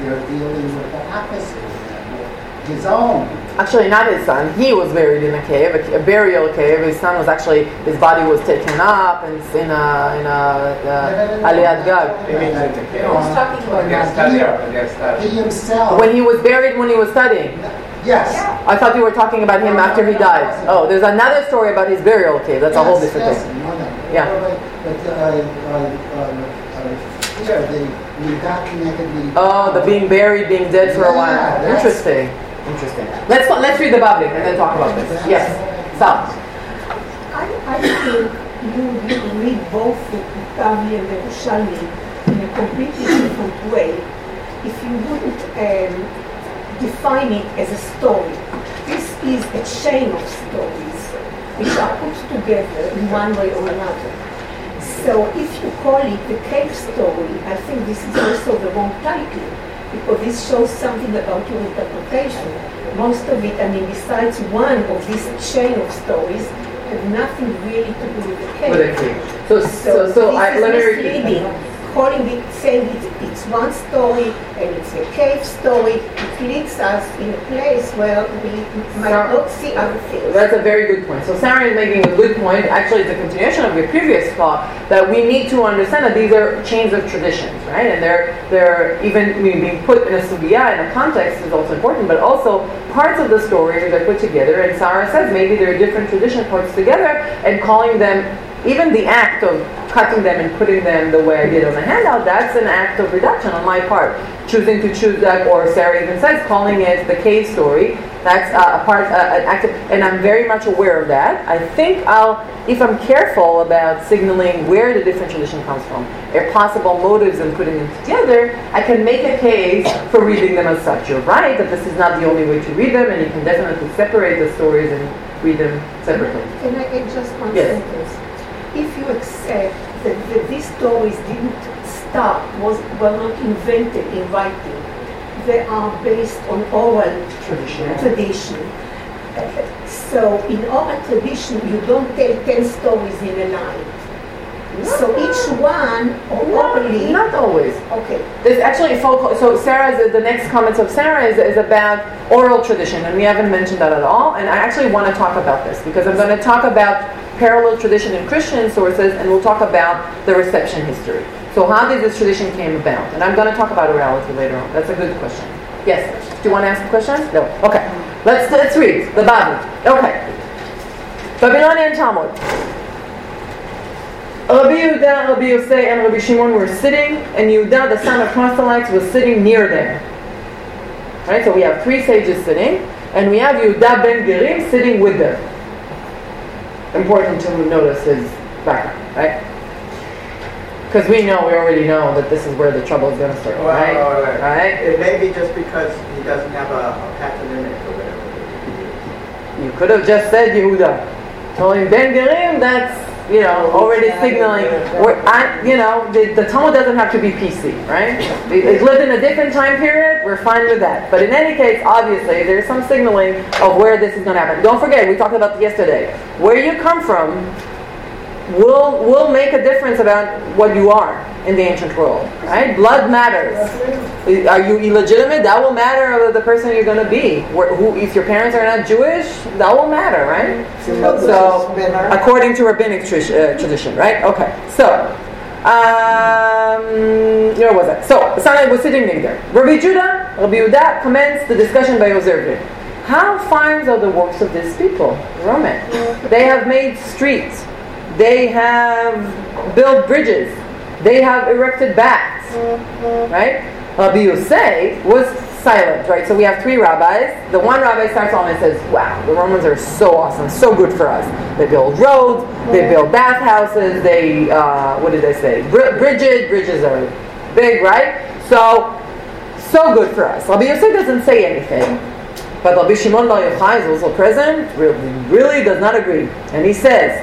they're dealing with the opposite of that, his own. Actually, not his son. He was buried in a cave, a, a burial cave. His son was actually his body was taken up and in a in a uh, aliyat gag. Who's talking about They are studying, they are He himself. When he was buried, when he was studying. Yes. I thought you were talking about him after he died. Oh, there's another story about his burial cave. That's a whole different yes, thing. no, no. Yeah. But, but, uh, here, they, we documented the. Oh, the being buried, being dead for a while. Interesting. Let's let's read the Bavli and then talk about this. Yes. Stop. I, I think you, you read both the Bavli and the Yerushalmi in a completely different way if you wouldn't um, define it as a story. This is a chain of stories which are put together in one way or another. So if you call it the cave story, I think this is also the wrong title because this shows something about your interpretation. Most of it, I mean, besides one of this chain of stories, have nothing really to do with the. With a cave. So so so I, let me repeat. Calling it, saying it, it's one story and it's a cave story, it leads us in a place where we might Sarah- not see other things. That's a very good point. So Sarah is making a good point. Actually, it's a continuation of your previous thought that we need to understand that these are chains of traditions, right? And they're they're even I mean, being put in a sugya in a context is also important, but also parts of the story are put together. And Sarah says maybe there are different tradition parts together and calling them even the act of cutting them and putting them the way I did on the handout, that's an act of reduction on my part. Choosing to choose that, or Sarah even says, calling it the cave story, that's uh, a part, uh, an act of, and I'm very much aware of that. I think I'll, if I'm careful about signaling where the different tradition comes from, or possible motives and putting them together, I can make a case for reading them as such. You're right that this is not the only way to read them, and you can definitely separate the stories and read them separately. Can I add just one Yes. sentence? If you accept that, that these stories didn't start, was, were not invented in writing, they are based on oral Tradition. tradition. So in oral tradition, you don't tell ten stories in a night. So each one orally. Not always. Okay. There's actually folk. So Sarah's the next comments of Sarah is, is about oral tradition, and we haven't mentioned that at all. And I actually want to talk about this because I'm going to talk about parallel tradition in Christian sources, and we'll talk about the reception history. So how did this tradition came about? And I'm going to talk about orality later on. That's a good question. Yes. Do you want to ask a question? No. Okay. Let's let's read the Bavli. Okay. Babylonian Talmud. Rabbi Yehuda, Rabbi Yosei, and Rabbi Shimon were sitting, and Yehuda, the son of proselytes, was sitting near them. Right, so we have three sages sitting, and we have Yehuda ben Gerim sitting with them. Important to notice his background, right? Because we know, we already know that this is where the trouble is going to start, Well, right? all right. Right? It may be just because he doesn't have a a patronymic or whatever. You could have just said Yehuda. Told him Ben Gerim, that's, you know, already signaling. We're, I, you know, the, the Talmud doesn't have to be PC, right? It, it lived in a different time period, we're fine with that. But in any case, obviously, there's some signaling of where this is going to happen. Don't forget, we talked about yesterday. Where you come from will will make a difference about what you are in the ancient world, right? Blood matters. Are you illegitimate? That will matter the person you're going to be. Who, if your parents are not Jewish, that will matter, right? So, according to rabbinic uh, tradition, right? Okay. So, um, where was I? So, Sanai was sitting there. Rabbi Judah, Rabbi Yehuda commenced the discussion by observing. How fine are the works of these people, Roman? They have made streets. They have built bridges. They have erected baths. Right? Rabbi Yosei was silent, right? So we have three rabbis. The one rabbi starts off and says, wow, the Romans are so awesome, so good for us. They build roads, they build bathhouses, they, uh, what did they say? Br- bridges, bridges are big, right? So, so good for us. Rabbi Yosei doesn't say anything. But Rabbi Shimon Bar Yochai is also present, really, really does not agree. And he says,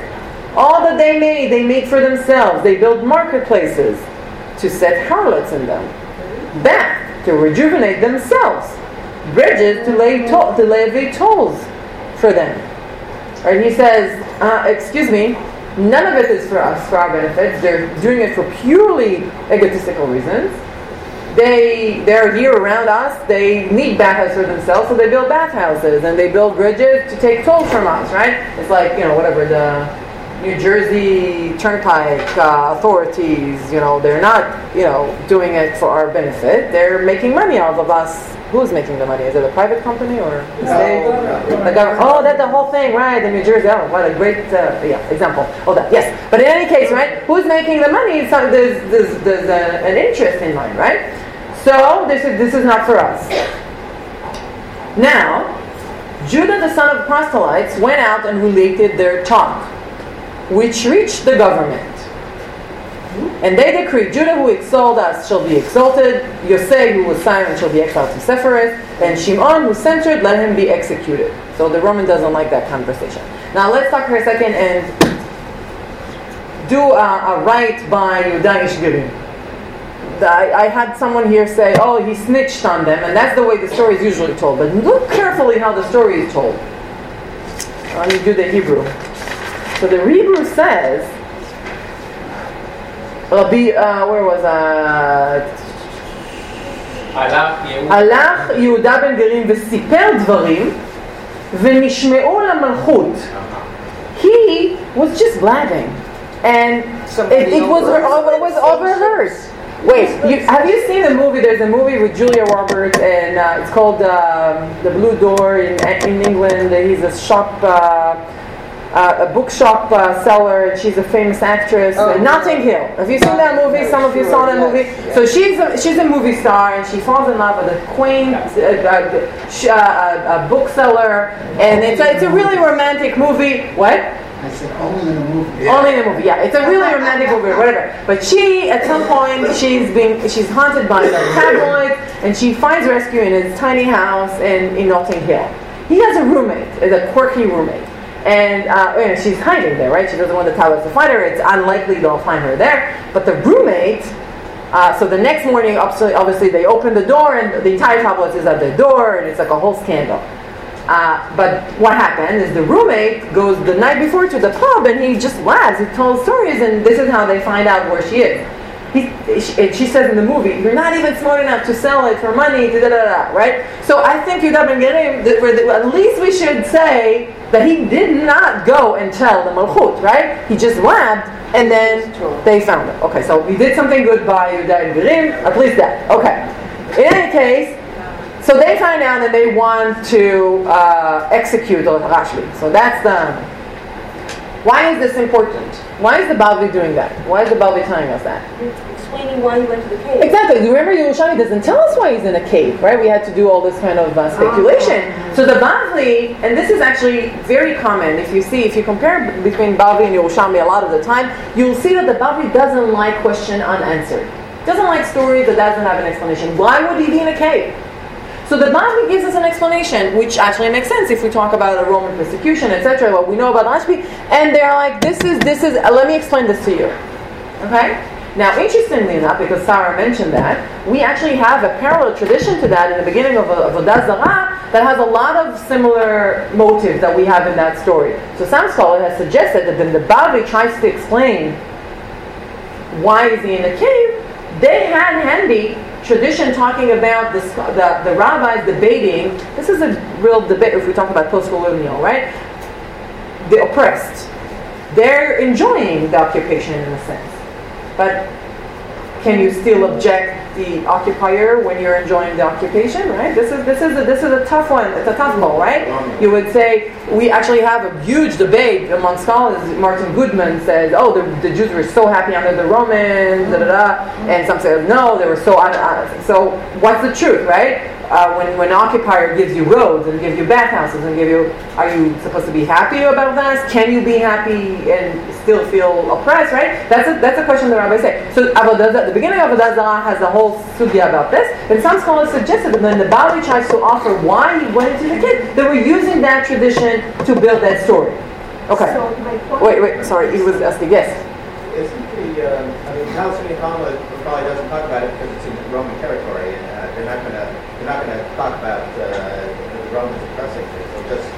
all that they made, they made for themselves. They built marketplaces to set harlots in them. Bath to rejuvenate themselves. Bridges to lay to- to levy tolls for them. Right? And he says, uh, excuse me, none of it is for us, for our benefits. They're doing it for purely egotistical reasons. They they're here around us. They need bathhouses for themselves, so they build bathhouses and they build bridges to take tolls from us. Right? It's like you know whatever the New Jersey Turnpike uh, authorities. You know they're not you know doing it for our benefit. They're making money off of us. Who's making the money? Is it a private company or the state? The government. Oh, that's the whole thing, right? The New Jersey. Oh, what a great uh, yeah example. Oh, that yes. But in any case, right? Who's making the money? So there's there's, there's a, an interest in mind, right? So this is this is not for us. Now, Judah the son of proselytes went out and related their talk, which reached the government. And they decreed, Judah who extolled us shall be exalted, Yosei who was silent shall be exiled to Sepphoris, and Shimon who censored, let him be executed. So the Roman doesn't like that conversation. Now let's talk for a second and do a, a right by Yehuda Ishgirim. I, I had someone here say, oh, he snitched on them, and that's the way the story is usually told. But look carefully how the story is told. Let me do the Hebrew. So the Hebrew says, Rabbi, uh, where was I? הלך יהודה. הלך יהודה בן גרים וסיפר דברים ונשמעו למלכות. He was just blabbing and it, it was it was overheard. Wait, you, have you seen the movie? There's a movie with Julia Roberts and uh, it's called um, The Blue Door in, in England. He's a shop. Uh, uh, a bookshop uh, seller. and She's a famous actress. Oh, uh, Notting Hill. Have you seen that movie? Some of you saw that movie. So she's a, she's a movie star, and she falls in love with a quaint uh, uh, sh- uh, uh, a bookseller, and it's a, it's a really romantic movie. What? I said, only in a movie. Only in a movie, yeah. It's a really romantic movie, whatever. But she, at some point, she's being she's haunted by the tabloid, and she finds rescue in his tiny house in, in Notting Hill. He has a roommate, a quirky roommate. And uh, you know, she's hiding there, right? She doesn't want the tabloids to find her. It's unlikely they'll find her there. But the roommate, uh, so the next morning, obviously, they open the door, and the entire tabloids is at the door, and it's like a whole scandal. Uh, but what happened is the roommate goes the night before to the pub and he just laughs. He tells stories, and this is how they find out where she is. He, she, and she says in the movie, "You're not even smart enough to sell it for money." Da, da, da, da, right? So I think Yudah ben we're- at least we should say that he did not go and tell the malchut, right? He just laughed, and then they found him. Okay, so we did something good by Yudah ben Gerim. At least that. Okay. In any case, so they find out that they want to uh, execute Rashbi. So that's the. Why is this important? Why is the Bavli doing that? Why is the Bavli telling us that? Explaining why he went to the cave. Exactly. Remember, Yerushalmi doesn't tell us why he's in a cave, right? We had to do all this kind of uh, speculation. So the Bavli, and this is actually very common. If you see, if you compare between Bavli and Yerushalmi, a lot of the time, you'll see that the Bavli doesn't like question unanswered. Doesn't like stories that doesn't have an explanation. Why would he be in a cave? So the Bavli gives us an explanation, which actually makes sense if we talk about a Roman persecution, etc. What we know about Rashbi, and they're like, "This is this is." Uh, let me explain this to you. Okay. Now, interestingly enough, because Sarah mentioned that, we actually have a parallel tradition to that in the beginning of, of Avodah Zarah that has a lot of similar motives that we have in that story. So some scholar has suggested that when the Bavli tries to explain why is he in the cave, they had handy tradition talking about the, the, the rabbis debating. This is a real debate if we talk about post-colonial, right? The oppressed. They're enjoying the occupation in a sense. But can you still object the occupier when you're enjoying the occupation, right? This is this is a, this is a tough one. It's a tough ball, right? You would say we actually have a huge debate among scholars. Martin Goodman says, "Oh, the, the Jews were so happy under the Romans," da, da, da. and some say, "No, they were so." Un- uh, so, what's the truth, right? Uh, when when an occupier gives you roads and gives you bathhouses and give you, are you supposed to be happy about that? Can you be happy and still feel oppressed, right? That's a, that's a question the rabbis say. So Avodah Zarah- the beginning of Avodah Zarah has a whole sugya about this, and some scholars suggested that when the Bavli tries to offer why he went into the kid, they were using that tradition to build that story. Okay. So Wait, wait, sorry, he was asking, yes. Isn't the, um, I mean, Palestinian Talmud probably doesn't talk about it because it's in Roman territory, and uh, they're not gonna, they're not gonna talk about uh, the Romans oppressing it. They'll just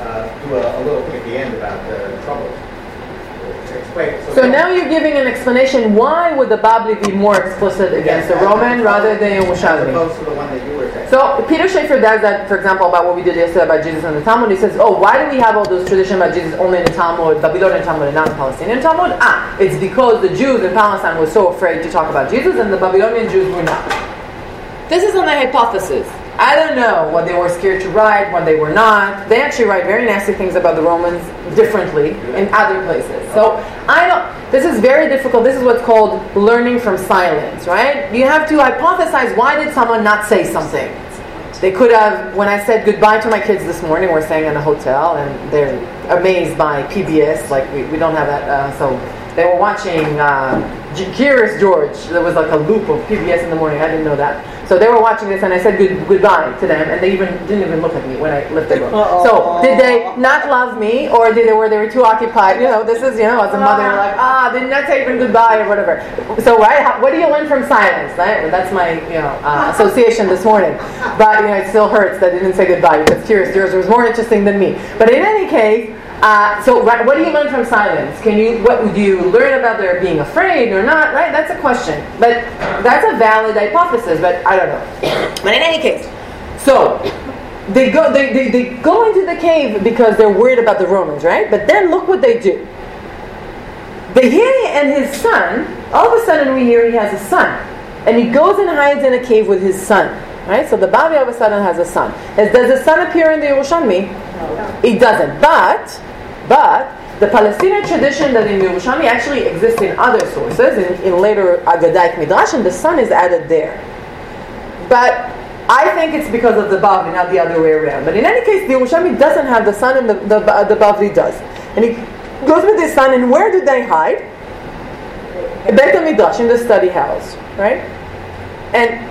uh, do a, a little thing at the end about the troubles. Explain. So now you're giving an explanation why would the Babli be more explicit against the Roman rather than Yerushalmi? the one that you were saying. So Peter Schaefer does that, for example, about what we did yesterday about Jesus and the Talmud. He says, "Oh, why do we have all those traditions about Jesus only in the Talmud, Babylonian Talmud, and not in Palestinian Talmud? Ah, it's because the Jews in Palestine were so afraid to talk about Jesus, and the Babylonian Jews were not." This is on a hypothesis. I don't know what they were scared to write, what they were not. They actually write very nasty things about the Romans differently in other places. So I don't. This is very difficult. This is what's called learning from silence, right? You have to hypothesize why did someone not say something. They could have. When I said goodbye to my kids this morning, we're staying in a hotel, and they're amazed by PBS. Like we, we don't have that, uh, so they were watching uh, Curious George. There was like a loop of PBS in the morning. I didn't know that. So they were watching this, and I said good, goodbye to them, and they even didn't even look at me when I left the room. So did they not love me, or did they were they were too occupied? You know, this is you know, as a mother, like ah, did not say even goodbye or whatever. So right, what do you learn from silence? Right? That's my you know uh, association this morning. But you know, it still hurts that they didn't say goodbye because Curious George was more interesting than me. But in any case. Uh, so right, what do you learn from silence? Can you what do you learn about their being afraid or not? Right, that's a question. But that's a valid hypothesis. But I don't know. But in any case, so they go they, they, they go into the cave because they're worried about the Romans, right? But then look what they do. Behiri and his son, all of a sudden we hear he has a son. And he goes and hides in a cave with his son. Right? So the Bavli all of a sudden has a son. Does the son appear in the Yerushalmi? No. It doesn't. But, but, the Palestinian tradition that in Yerushalmi actually exists in other sources, in, in later Agadaic Midrash, and the son is added there. But I think it's because of the Bavli, not the other way around. But in any case, the Yerushalmi doesn't have the son, and the, the, the Bavli does. And he goes with his son, and where do they hide? Beit HaMidrash, in the study house, right? And,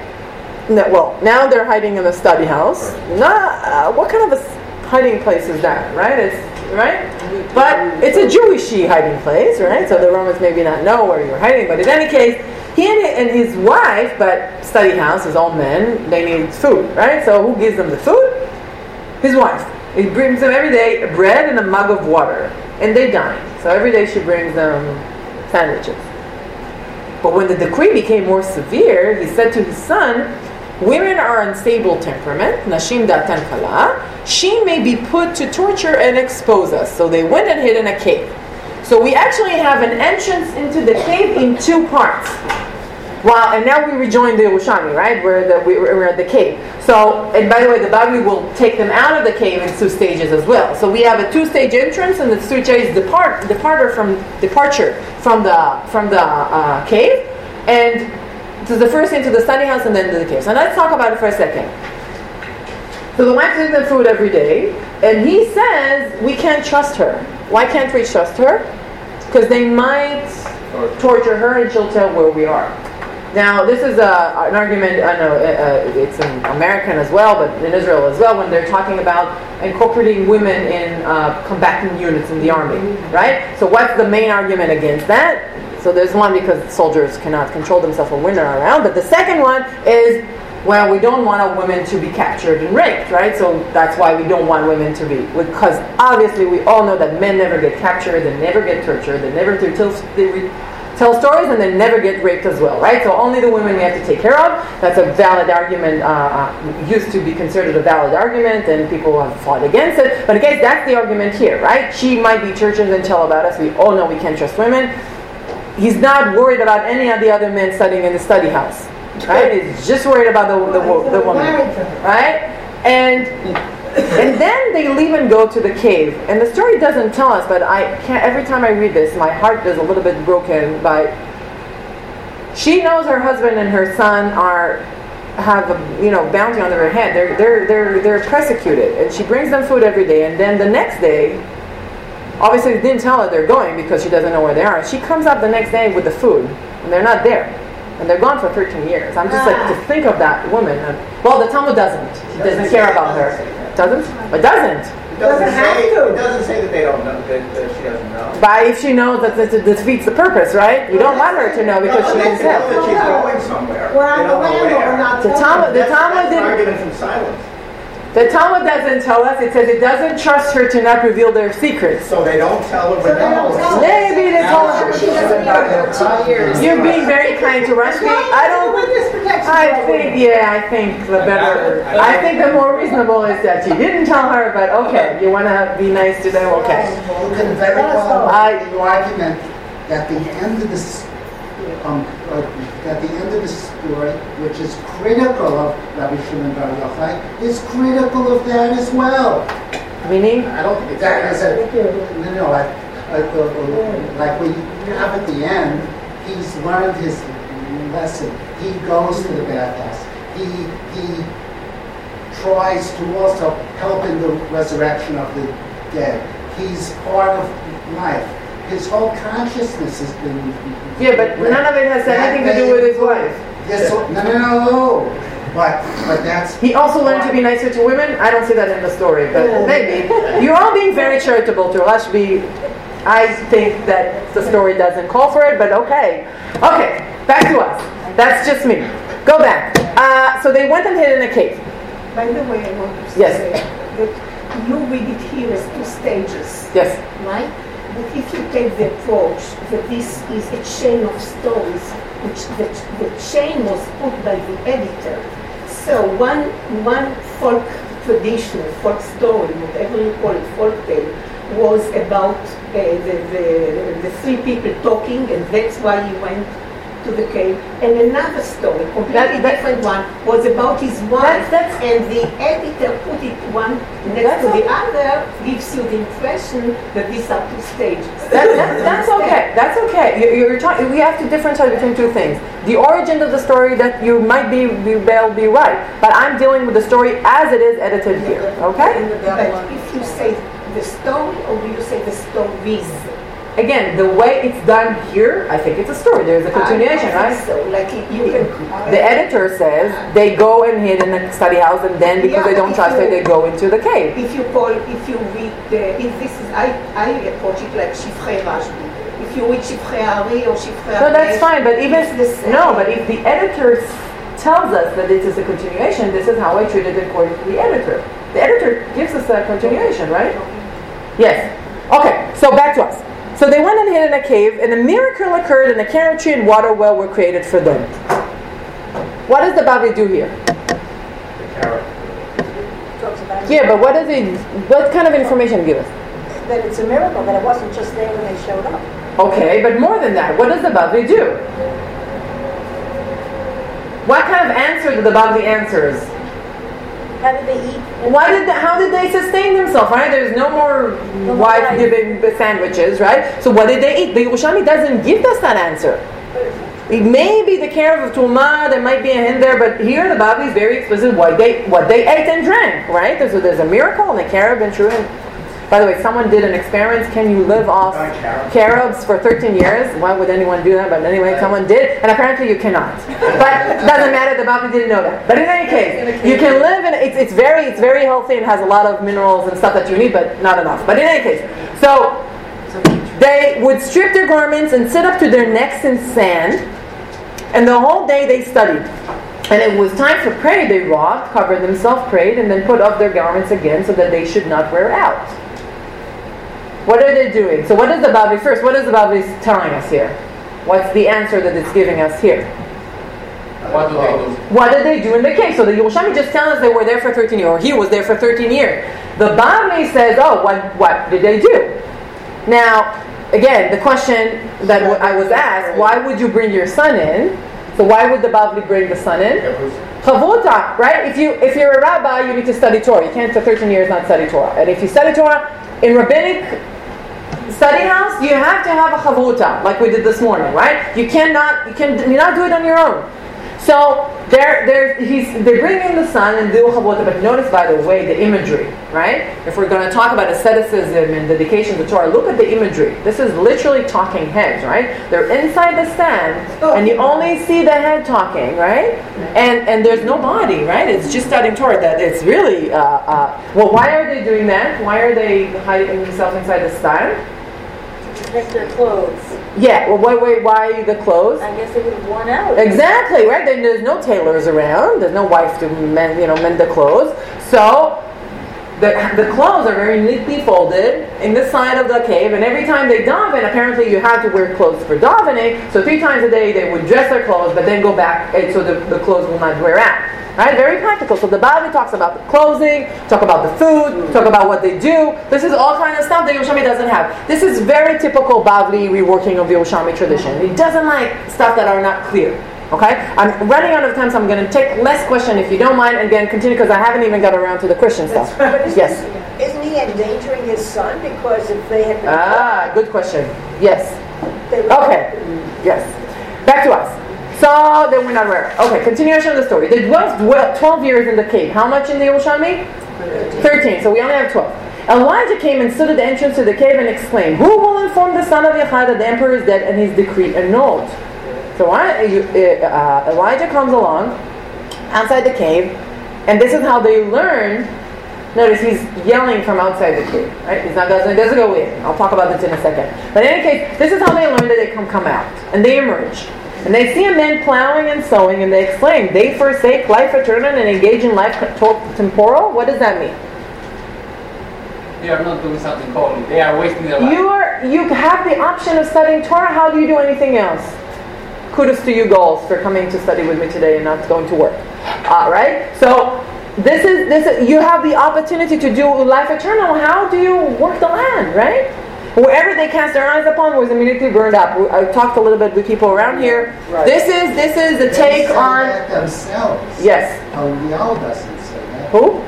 no, well, now they're hiding in the study house. Nah, uh, what kind of a hiding place is that, right? It's, right? But it's a Jewish hiding place, right? So the Romans maybe not know where you're hiding, but in any case, he and his wife, but study house is all men, they need food, right? So who gives them the food? His wife. He brings them every day bread and a mug of water, and they dine. So every day she brings them sandwiches. But when the decree became more severe, he said to his son, Women are unstable temperament, nashim datan kala. She may be put to torture and expose us. So they went and hid in a cave. So we actually have an entrance into the cave in two parts. Well, and now we rejoin the Yerushalmi, right? We're, the, we- we're at the cave. So, and by the way, the Bavli will take them out of the cave in two stages as well. So we have a two-stage entrance and the two stages depart, departure from departure from the from the uh, cave, and to the first into the study house and then to the cave. So let's talk about it for a second. So the wife gives them food every day, and he says we can't trust her. Why can't we trust her? Because they might torture her and she'll tell where we are. Now, this is a, an argument, I know uh, uh, it's in American as well, but in Israel as well, when they're talking about incorporating women in uh, combatant units in the army, right? So, what's the main argument against that? So, there's one because soldiers cannot control themselves when women are around, but the second one is well, we don't want a woman to be captured and raped, right? So that's why we don't want women to be, because obviously we all know that men never get captured, they never get tortured, they never tell, they tell stories, and they never get raped as well, right? So only the women we have to take care of. That's a valid argument, uh, uh, used to be considered a valid argument, and people have fought against it. But again, that's the argument here, right? She might be tortured and tell about us. We all know we can't trust women. He's not worried about any of the other men studying in the study house. Right? He's just worried about the, the, the woman. Right? And and then they leave and go to the cave. And the story doesn't tell us, but I can't every time I read this, my heart is a little bit broken by she knows her husband and her son are have a you know bounty on their head. They're they're they're they're persecuted, and she brings them food every day. And then the next day, obviously they didn't tell her they're going because she doesn't know where they are. She comes up the next day with the food, and they're not there, and they're gone for 13 years. I'm just like to ah. think of that woman. And, well, the Talmud doesn't. It doesn't care about her. Doesn't? It doesn't. It doesn't Doesn't have say, to. it doesn't say that they don't know, that, that she doesn't know. But if she knows that it defeats the purpose, right? You don't want her to know because she No, can they know tell. that she's going somewhere. We're on the don't know land, but not. The Talmud, the That's, Talmud didn't. argument from silence. The Talmud doesn't tell us. It says it doesn't trust her to not reveal their secrets. So they don't tell her when they don't they tell her. Maybe they told her. She doesn't even know two years. You're being very kind to Rashbi. I don't. Witness protection. I think, yeah, I think the better. I think the more reasonable is that you didn't tell her, but okay, you want to be nice to them, okay. You can very well I- make argument that the end of this, um, uh, that the end of the story, which is critical of Rabbi Shimon Bar Yochai, is critical of that as well. Meaning, I don't think that is a, no, no, like, like, uh, uh, like we have at the end, he's learned his lesson. He goes to the bathhouse. He, he tries to also help in the resurrection of the dead. He's part of life. His whole consciousness has been. yeah, but none of it has anything to do with his wife. Yes, so- no, no, no, no. But, but that's. He also learned to be nicer to women. I don't see that in the story, but maybe. You're all being very charitable to Rashbi. I think that the story doesn't call for it, but okay. Okay, back to us. That's just me. Go back. Uh, so they went and hid in a cave. By the way, I want to Yes. say that you read it here as two stages, Yes. right? But if you take the approach that this is a chain of stories, which the, the chain was put by the editor. So one one folk tradition, folk story, whatever you call it, folk tale, was about uh, the, the, the three people talking, and that's why he went to the cave. And another story, completely That- that- different one, was about his wife, and the editor put it one next to the other, gives you the impression that these are two stages. That, that, that's okay. That's okay. You, you're talking. We have to differentiate between two things: the origin of the story that you might be be well be right, but I'm dealing with the story as it is edited here. Okay. But if you say the story, or do you say the stories? Again, the way it's done here, I think it's a story. There's a continuation, right? So, like it- you can. The editor says they go and hid in the study house, and then because they don't trust it, they go into the cave. If you call, if you read, the, if this is, I, I approach it like Shifrei Rashbi. If you read Shifrei Ari or Shifrei No, that's fine. But even no, but if the editor tells us that this is a continuation, this is how I treat it according to the editor. The editor gives us a continuation, right? Yes. Okay. So back to us. So they went and hid in a cave, and a miracle occurred, and a carrot tree and water well were created for them. What does the Bavli do here? Carrot. Talks about Yeah, but what does he? What kind of information give us? that it's a miracle that it wasn't just there when they showed up. Okay, but more than that, what does the Bavli do? What kind of answer do the Bavli answers? How did they eat? Why did how did they sustain themselves, right? There's no more more wife rice. giving the sandwiches, right? So what did they eat? The Yerushalmi doesn't give us that answer. It may be the care of Tumah, there might be a hint there, but here the Bavli is very explicit what they what they ate and drank, right? So there's a miracle and a carib and true. By the way, someone did an experiment. Can you live off carobs. for 13 years? Why would anyone do that? But anyway, someone did, and apparently you cannot. But it doesn't matter. The Bavli didn't know that. But in any case, you can live, and it's, it's very it's very healthy and has a lot of minerals and stuff that you need, but not enough. But in any case, so they would strip their garments and sit up to their necks in sand, and the whole day they studied. And it was time for prayer. They walked, covered themselves, prayed, and then put up their garments again so that they should not wear out. What are they doing? So what is the Bavli first? What is the Bavli telling us here? What's the answer that it's giving us here? What do they do? What did they do in the cave? So the Yerushalmi just tells us they were there for 13 years, or he was there for 13 years. The Bavli says, oh, what, what did they do? Now, again, the question that w- I was asked, why would you bring your son in? So why would the Bavli bring the son in? Chavruta, right? If you if you're a rabbi, you need to study Torah. You can't for 13 years not study Torah. And if you study Torah in rabbinic study house, you have to have a chavuta, like we did this morning, right? You cannot you can you not do it on your own. So they're, they're, he's, they're bringing the son and do chavruta, but notice, by the way, the imagery, right? If we're going to talk about asceticism and dedication to Torah, look at the imagery. This is literally talking heads, right? They're inside the stand, and you only see the head talking, right? And and there's no body, right? It's just studying Torah. That it's really uh, uh, well. Why are they doing that? Why are they hiding themselves inside the stand? Their clothes. Yeah. Well, wait, wait. Why the clothes? I guess they would have worn out. Exactly, right? Then there's no tailors around. There's no wife to mend, you know, mend the clothes. So the, the clothes are very neatly folded in the side of the cave, and every time they daven, apparently you have to wear clothes for davening. So three times a day they would dress their clothes, but then go back, and so the, the clothes will not wear out. Right? Very practical. So the Bavli talks about the clothing, talk about the food, talk about what they do. This is all kind of stuff that Yerushalmi doesn't have. This is very typical Bavli reworking of the Yerushalmi tradition. He doesn't like stuff that are not clear. Okay? I'm running out of time, so I'm going to take less question if you don't mind, and again continue because I haven't even got around to the Christian stuff. Isn't, Yes. isn't he endangering his son? Because if they had Ah, good question. Yes. Okay. Yes. Back to us. So they were not rare. Okay, continuation of the story. They dwelt dwelt 12 years in the cave. How much in the Yerushalmi? 13. So we only have 12. Elijah came and stood at the entrance to the cave and exclaimed, Who will inform the son of Yochai that the emperor is dead and his decree annulled? So I- you- uh, Elijah comes along outside the cave, and this is how they learn. Notice he's yelling from outside the cave, right? He's not doesn't, doesn't go in. I'll talk about this in a second. But in any case, this is how they learn that they come come out, and they emerge. And they see a man plowing and sowing, and they exclaim, "They forsake life eternal and engage in life temporal." What does that mean? they are not doing something holy. They are wasting their life. You are you have the option of studying Torah. How do you do anything else? Kudos to you, goals, for coming to study with me today and not going to work. All right. So this is this is, you have the opportunity to do life eternal. How do you work the land, right? Wherever they cast their eyes upon was immediately burned up. I talked a little bit with people around here. Right. This is this is the They take on that themselves. yes. Eliyahu doesn't say that. Who?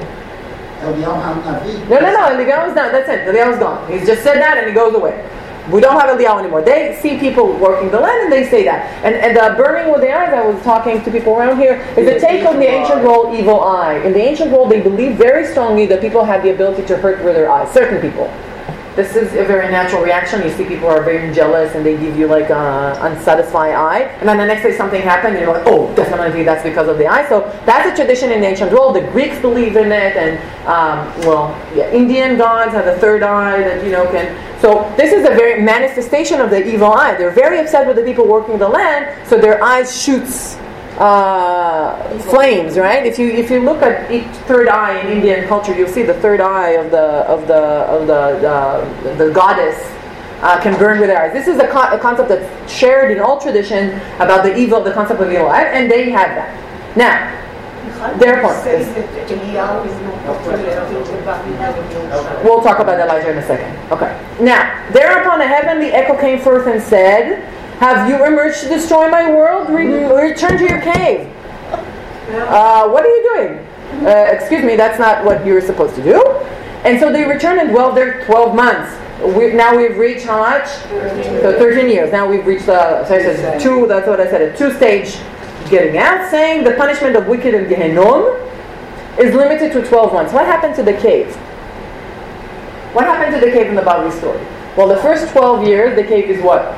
Eliyahu Hanavi. No, no, no. Eliyahu's not. That's it. Eliyahu's gone. He's just said that and he goes away. We don't have Eliyahu anymore. They see people working the land and they say that. And, and the burning with the eyes, I was talking to people around here, is a take on the ancient world evil eye. In the ancient world, they believe very strongly that people had the ability to hurt with their eyes. Certain people. This is a very natural reaction. You see people are very jealous and they give you like an unsatisfied eye. And then the next day something happened and you're like, oh, definitely that's because of the eye. So that's a tradition in the ancient world. The Greeks believe in it and, um, well, yeah, Indian gods have a third eye that, you know, can. So this is a very manifestation of the evil eye. They're very upset with the people working the land, so their eyes shoots uh, flames, right? If you if you look at each third eye in Indian culture, you'll see the third eye of the of the of the uh, the goddess uh, can burn with their eyes. This is a, a concept that's shared in all tradition about the evil, the concept of evil, and they have that. Now, Babylon. We'll talk about Elijah in a second. Okay. Now, thereupon a heavenly echo came forth and said, Have you emerged to destroy my world? Re- return to your cave. Uh, what are you doing? Uh, excuse me, that's not what you were supposed to do. And so they returned and dwelled there 12 months. We, now we've reached how much? So 13 years. Now we've reached the, so I said two, that's what I said, a two stage getting out, saying the punishment of wicked in Gehenom is limited to 12 months. What happened to the cave? What happened to the cave in the Bible story? Well, the first 12 years, the cave is what?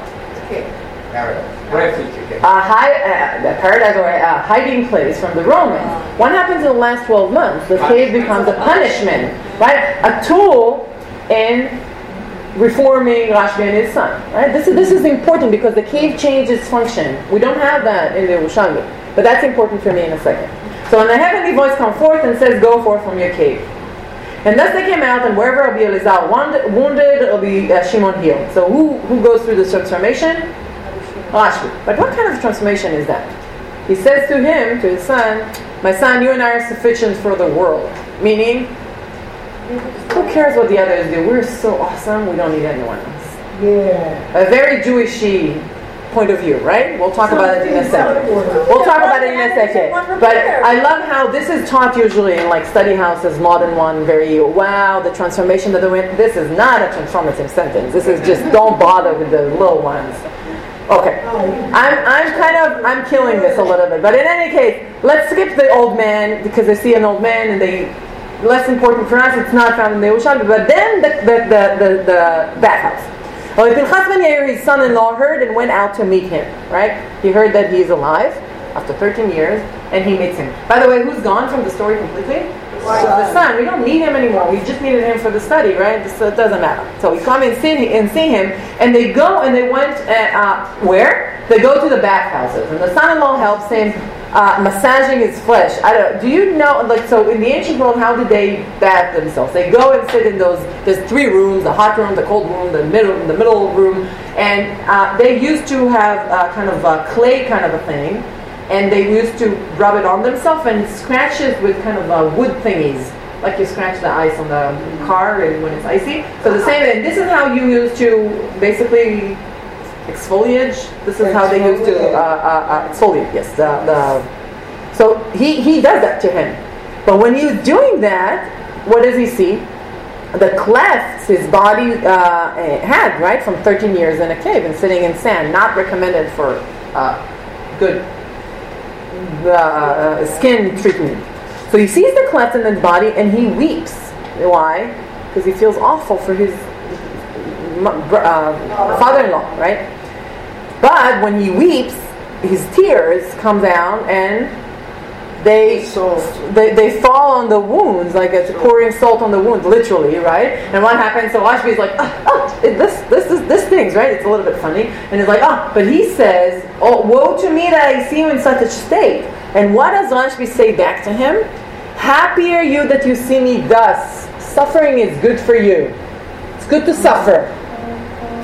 Paradise. Refuge again. A, high, uh, a paradise or a hiding place from the Romans. What happens in the last 12 months? The cave becomes a punishment, right? A tool in reforming Rashbi and his son. Right? This is this is important because the cave changed its function. We don't have that in the Yerushalmi, but that's important for me in a second. So when the heavenly voice comes forth and says, "Go forth from your cave," and thus they came out, and wherever Rabbi Elazar wounded, wounded Rabbi uh, Shimon healed. So who who goes through this transformation? But what kind of transformation is that? He says to him, to his son, "My son, you and I are sufficient for the world." Meaning, who cares what the others do? We're so awesome. We don't need anyone else. Yeah. A very Jewishy point of view, right? We'll talk about it in a second. We'll talk about it in a second. But I love how this is taught usually in like study houses, modern one, very wow, the transformation that they went. This is not a transformative sentence. This is just don't bother with the little ones. Okay. I'm, I'm kind of I'm killing this a little bit. But in any case, let's skip the old man because I see an old man and they less important for us, it's not found in the Yerushalmi. But then the the the, the, the bathhouse. Well, Pinchas ben Yair, his son-in-law, heard and went out to meet him. Right? He heard that he's alive after 13 years, and he meets him. By the way, who's gone from the story completely? So the son. We don't need him anymore. We just needed him for the study, right? So it doesn't matter. So we come and see, and see him, and they go and they went uh, uh, where? They go to the bathhouses, and the son-in-law helps him uh, massaging his flesh. I don't. Do you know? Like so, in the ancient world, how did they bath themselves? They go and sit in those. There's three rooms: the hot room, the cold room, the middle, the middle room, and uh, they used to have uh, kind of a clay kind of a thing, and they used to rub it on themselves and scratch it with kind of uh, wood thingies. Like you scratch the ice on the car when it's icy. So the same, and this is how you used to basically exfoliate. This is how they used to uh, uh, uh, exfoliate. Yes, the, the so he he does that to him. But when he's doing that, what does he see? The clefts his body uh, had right from 13 years in a cave and sitting in sand, not recommended for good uh, skin treatment. So he sees the cleft in his body and he weeps. Why? Because he feels awful for his uh, father-in-law, right? But when he weeps, his tears come down and they, they they fall on the wounds like it's pouring salt on the wounds, literally, right? And what happens? So Rashbi is like, oh, oh this this is this things, right? It's a little bit funny, and he's like, oh, but he says, oh, woe to me that I see you in such a state. And what does Rashbi say back to him? Happy are you that you see me thus, suffering is good for you. It's good to suffer.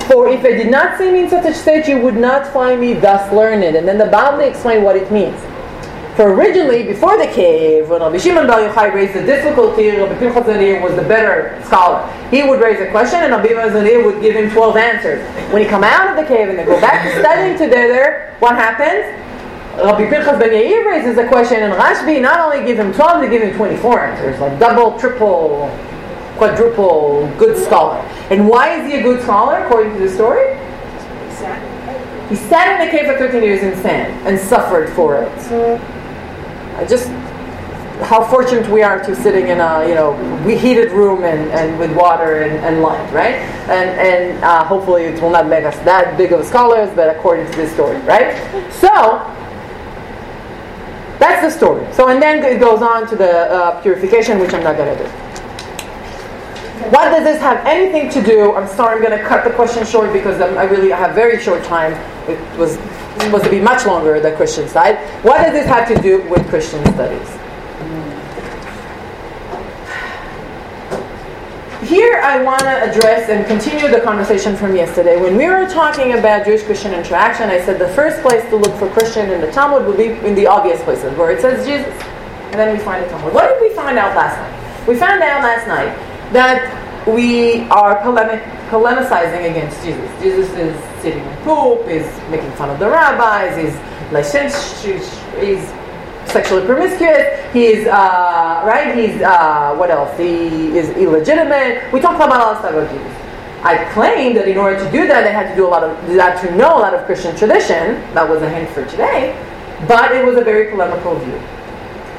For if I did not see me in such a state, you would not find me thus learned. And then the Bavli explain what it means. For originally, before the cave, when Rabbi Shimon Bar Yochai raised the difficulty, Rabbi Pinchas Zadir was the better scholar. He would raise a question, and Rabbi Zadir would give him 12 answers. When he come out of the cave and they go back to studying together, what happens? Rabbi Pinchas Ben Yair raises a question, and Rashbi not only give him 12, they give him 24 answers, like double, triple, quadruple, good scholar. And why is he a good scholar, according to the story? He sat in the cave for 13 years in sand and suffered for it. Just how fortunate we are to sitting in a you know heated room and, and with water and, and light, right? And and uh, hopefully it will not make us that big of scholars, but according to this story, right? So that's the story. So and then it goes on to the uh, purification, which I'm not going to do. What does this have anything to do? I'm sorry, I'm going to cut the question short because I really have very short time. It was supposed to be much longer, the Christian side. What does this have to do with Christian studies? Here I want to address and continue the conversation from yesterday. When we were talking about Jewish Christian interaction, I said the first place to look for Christian in the Talmud would be in the obvious places, where it says Jesus. And then we find the Talmud. What did we find out last night? We found out last night that we are polemic, polemicizing against Jesus. Jesus is sitting in poop, is making fun of the rabbis, he's licentious, he's sexually promiscuous, he's, uh, right, he's, uh, what else? He is illegitimate. We talk about all stuff about Jesus. I claim that in order to do that, they had to do a lot of, they had to know a lot of Christian tradition. That was a hint for today. But it was a very polemical view.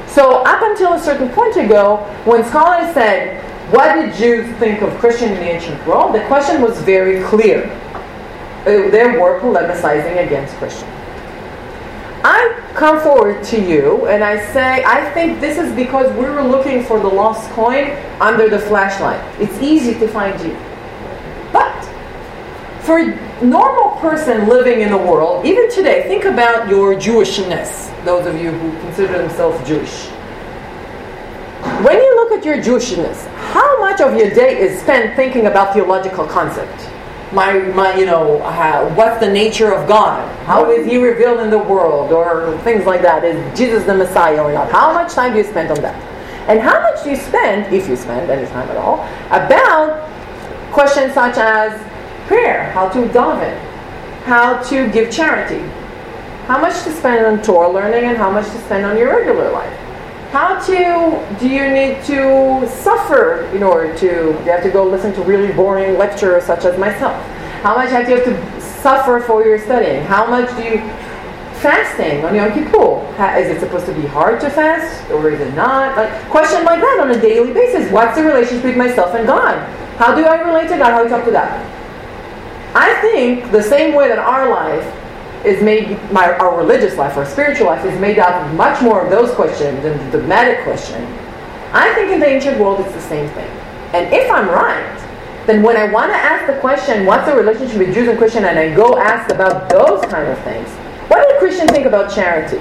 So up until a certain point ago, when scholars said, what did Jews think of Christian in the ancient world? The question was very clear. Uh, they were polemicizing against Christian. I come forward to you and I say, I think this is because we were looking for the lost coin under the flashlight. It's easy to find you. But for a normal person living in the world, even today, think about your Jewishness, those of you who consider themselves Jewish. When you look at your Jewishness, how much of your day is spent thinking about theological concept? My, my, you know, uh, what's the nature of God? How is He revealed in the world, or things like that? Is Jesus the Messiah or not? How much time do you spend on that? And how much do you spend, if you spend any time at all, about questions such as prayer, how to daven, how to give charity, how much to spend on Torah learning, and how much to spend on your regular life? How to do you need to suffer in order to you have to go listen to really boring lecturers such as myself? How much have you have to suffer for your studying? How much do you fasting on Yom Kippur? Is it supposed to be hard to fast or is it not? Like question like that on a daily basis. What's the relationship between myself and God? How do I relate to God? How do I talk to God? I think the same way that our life is made, my, our religious life, our spiritual life is made up of much more of those questions than the dogmatic question. I think in the ancient world it's the same thing. And if I'm right, then when I want to ask the question, what's the relationship with Jews and Christian, and I go ask about those kind of things, what did Christians think about charity?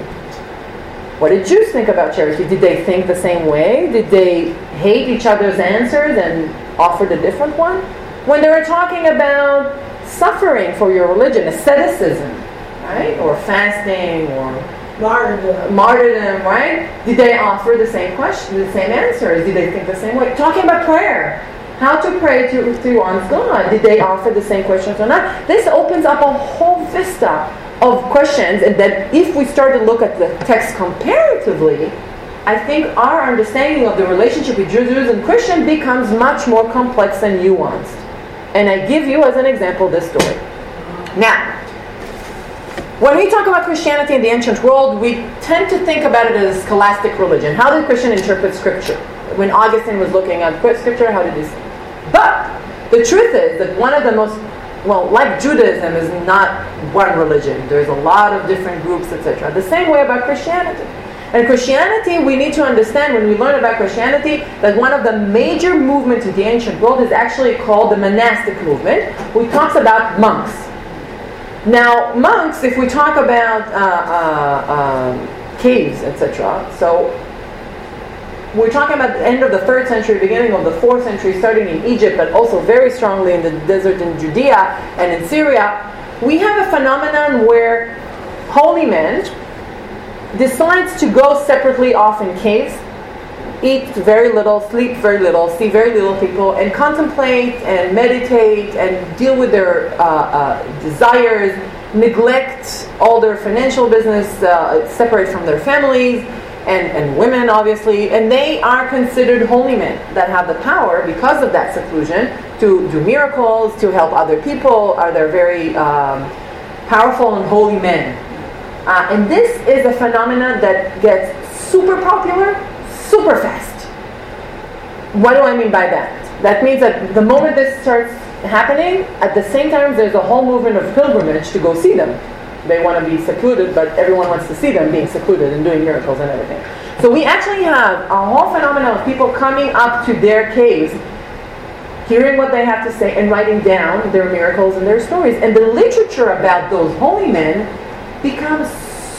What did Jews think about charity? Did they think the same way? Did they hate each other's answers and offered a different one? When they were talking about suffering for your religion, asceticism, right? Or fasting or Martyrdom. martyrdom, right? Did they offer the same question, the same answers? Did they think the same way? Talking about prayer. How to pray to, to one's God. Did they offer the same questions or not? This opens up a whole vista of questions and that if we start to look at the text comparatively, I think our understanding of the relationship with Jews and Christian becomes much more complex and nuanced. And I give you as an example this story. Now, when we talk about Christianity in the ancient world, we tend to think about it as a scholastic religion. How did Christian interpret Scripture? When Augustine was looking at Scripture, how did he? But the truth is that one of the most well, like Judaism is not one religion. There's a lot of different groups, etc. The same way about Christianity. And Christianity, we need to understand when we learn about Christianity that one of the major movements in the ancient world is actually called the monastic movement, which talks about monks. Now, monks, if we talk about uh, uh, um, caves, etc., so we're talking about the end of the third century, beginning of the fourth century, starting in Egypt, but also very strongly in the desert in Judea and in Syria, we have a phenomenon where holy men decides to go separately off in caves, eat very little, sleep very little, see very little people, and contemplate and meditate and deal with their uh, uh, desires, neglect all their financial business, uh, separate from their families. And, and women, obviously, and they are considered holy men that have the power, because of that seclusion, to do miracles, to help other people. Are they very um, powerful and holy men? Uh, and this is a phenomenon that gets super popular super fast. What do I mean by that? That means that the moment this starts happening, at the same time there's a whole movement of pilgrimage to go see them. They want to be secluded, but everyone wants to see them being secluded and doing miracles and everything. So we actually have a whole phenomenon of people coming up to their caves, hearing what they have to say, and writing down their miracles and their stories. And the literature about those holy men becomes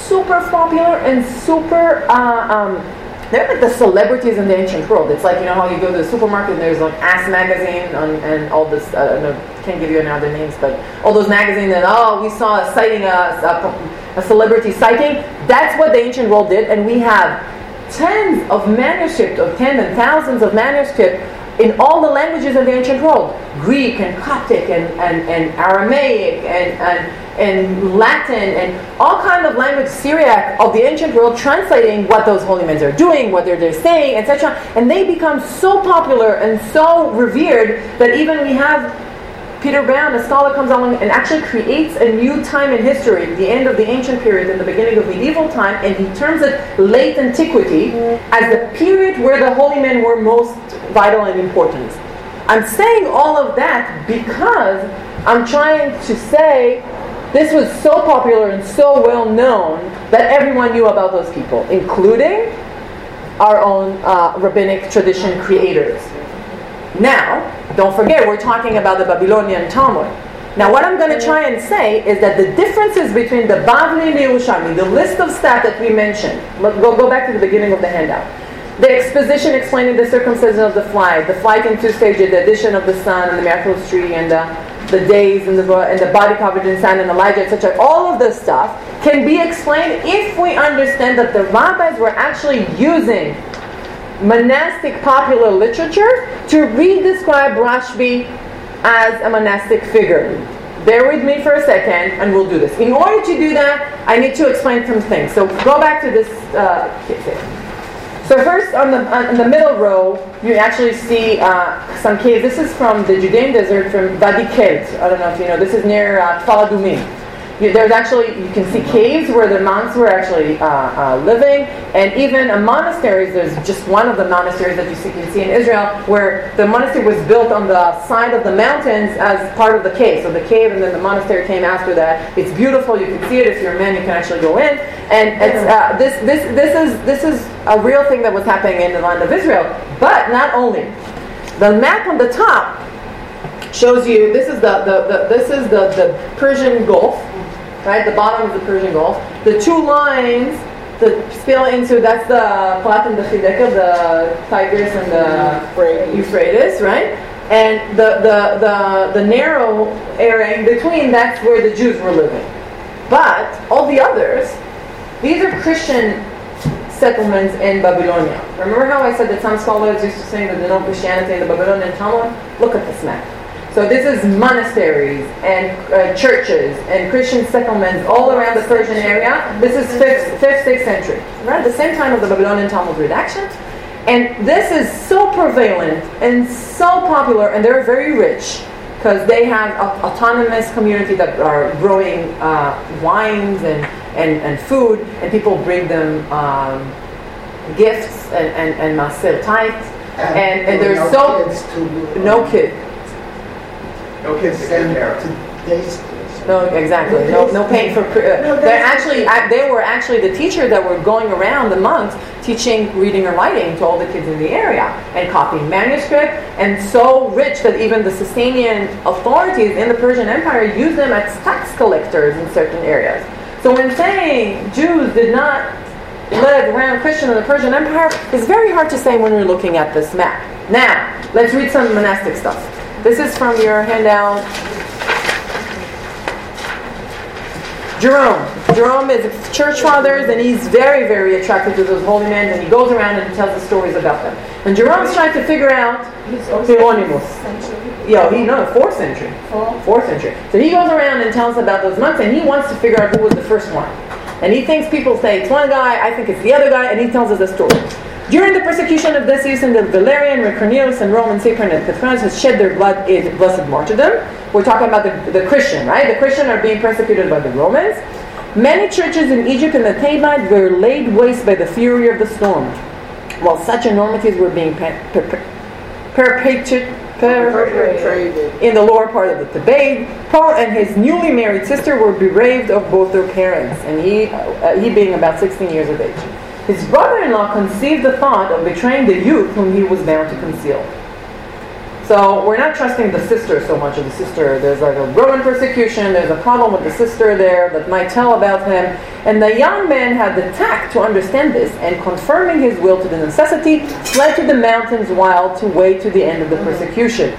super popular and super uh, um, they're like the celebrities in the ancient world. It's like you know how you go to the supermarket and there's like Ass magazine and, and all this. I don't know, can't give you any other names, but all those magazines and oh, we saw a sighting, a, a, a celebrity sighting. That's what the ancient world did, and we have tens of manuscripts, of tens and thousands of manuscripts in all the languages of the ancient world Greek and Coptic and, and, and Aramaic and, and, and Latin and all kind of language Syriac of the ancient world translating what those holy men are doing, what they're, they're saying, etc. And they become so popular and so revered that even we have Peter Brown, a scholar, comes along and actually creates a new time in history, the end of the ancient period and the beginning of medieval time, and he terms it late antiquity as the period where the holy men were most vital and important. I'm saying all of that because I'm trying to say this was so popular and so well known that everyone knew about those people, including our own uh, rabbinic tradition creators. Now, don't forget, we're talking about the Babylonian Talmud. Now, what I'm going to try and say is that the differences between the Bavli and the Yerushalmi, the list of stats that we mentioned, go, go back to the beginning of the handout. The exposition explaining the circumcision of the flight, the flight in two stages, the addition of the sun and the miraculous tree and the, the days and the, and the body covered in sand and Elijah, etc. All of this stuff can be explained if we understand that the rabbis were actually using monastic popular literature to re-describe Rashbi as a monastic figure. Bear with me for a second and we'll do this. In order to do that, I need to explain some things. So go back to this. Uh, so first, on the, on the middle row, you actually see uh, some caves. This is from the Judean desert, from Kelt. I don't know if you know. This is near uh, Kfar Adumim there's actually, you can see caves where the monks were actually uh, uh, living, and even a monasteries, there's just one of the monasteries that you see, can see in Israel, where the monastery was built on the side of the mountains as part of the cave. So the cave and then the monastery came after that. It's beautiful, you can see it. If you're a man, you can actually go in. And it's, uh, this, this, this, is, this is a real thing that was happening in the land of Israel. But not only. The map on the top shows you, this is the, the, the this is the, the Persian Gulf, right? The bottom of the Persian Gulf. The two lines that spill into that's the Prat and the Hidekel, the Tigris and the Euphrates, right? And the, the, the, the narrow area in between, that's where the Jews were living. But all the others, these are Christian settlements in Babylonia. Remember how I said that some scholars used to say that there's no Christianity in the Babylonian Talmud? Look at this map. So this is monasteries and uh, churches and Christian settlements all around the Persian area. This is 5th, 5th 6th century, around the same time of the Babylonian Talmud redaction. And this is so prevalent and so popular, and they're very rich because they have a autonomous community that are growing uh, wines and, and, and food, and people bring them um, gifts and, and, and maser tithe. And, and, and there's no so kids to, no kid no kids to take care of. No, exactly. No, no paying for. Uh, they're actually, they were actually the teacher that were going around the monks teaching reading or writing to all the kids in the area and copying manuscript. And so rich that even the Sasanian authorities in the Persian Empire used them as tax collectors in certain areas. So when saying Jews did not live around Christian in the Persian Empire it's very hard to say when we're looking at this map. Now, let's read some monastic stuff. This is from your handout. Jerome. Jerome is a church father, and he's very, very attracted to those holy men, and he goes around and he tells the stories about them. And Jerome's trying to figure out Hieronymus. Yeah, he no, fourth century. Fourth century. So he goes around and tells about those monks, and he wants to figure out who was the first one. And he thinks people say it's one guy, I think it's the other guy, and he tells us a story. During the persecution of Decius and the Valerian, when Cornelius and Roman Cyprian and Petronius has shed their blood in blessed martyrdom, we're talking about the, the Christian, right? The Christian are being persecuted by the Romans. Many churches in Egypt and the Thebaid were laid waste by the fury of the storm, while such enormities were being per- per- per- Perpetrated. in the lower part of the Thebaid. Paul and his newly married sister were bereaved of both their parents, and he, uh, he being about 16 years of age. His brother-in-law conceived the thought of betraying the youth whom he was bound to conceal. So we're not trusting the sister so much of the sister. There's like a Roman persecution. There's a problem with the sister there that might tell about him. And the young man had the tact to understand this, and confirming his will to the necessity, fled to the mountains wild to wait to the end of the persecution.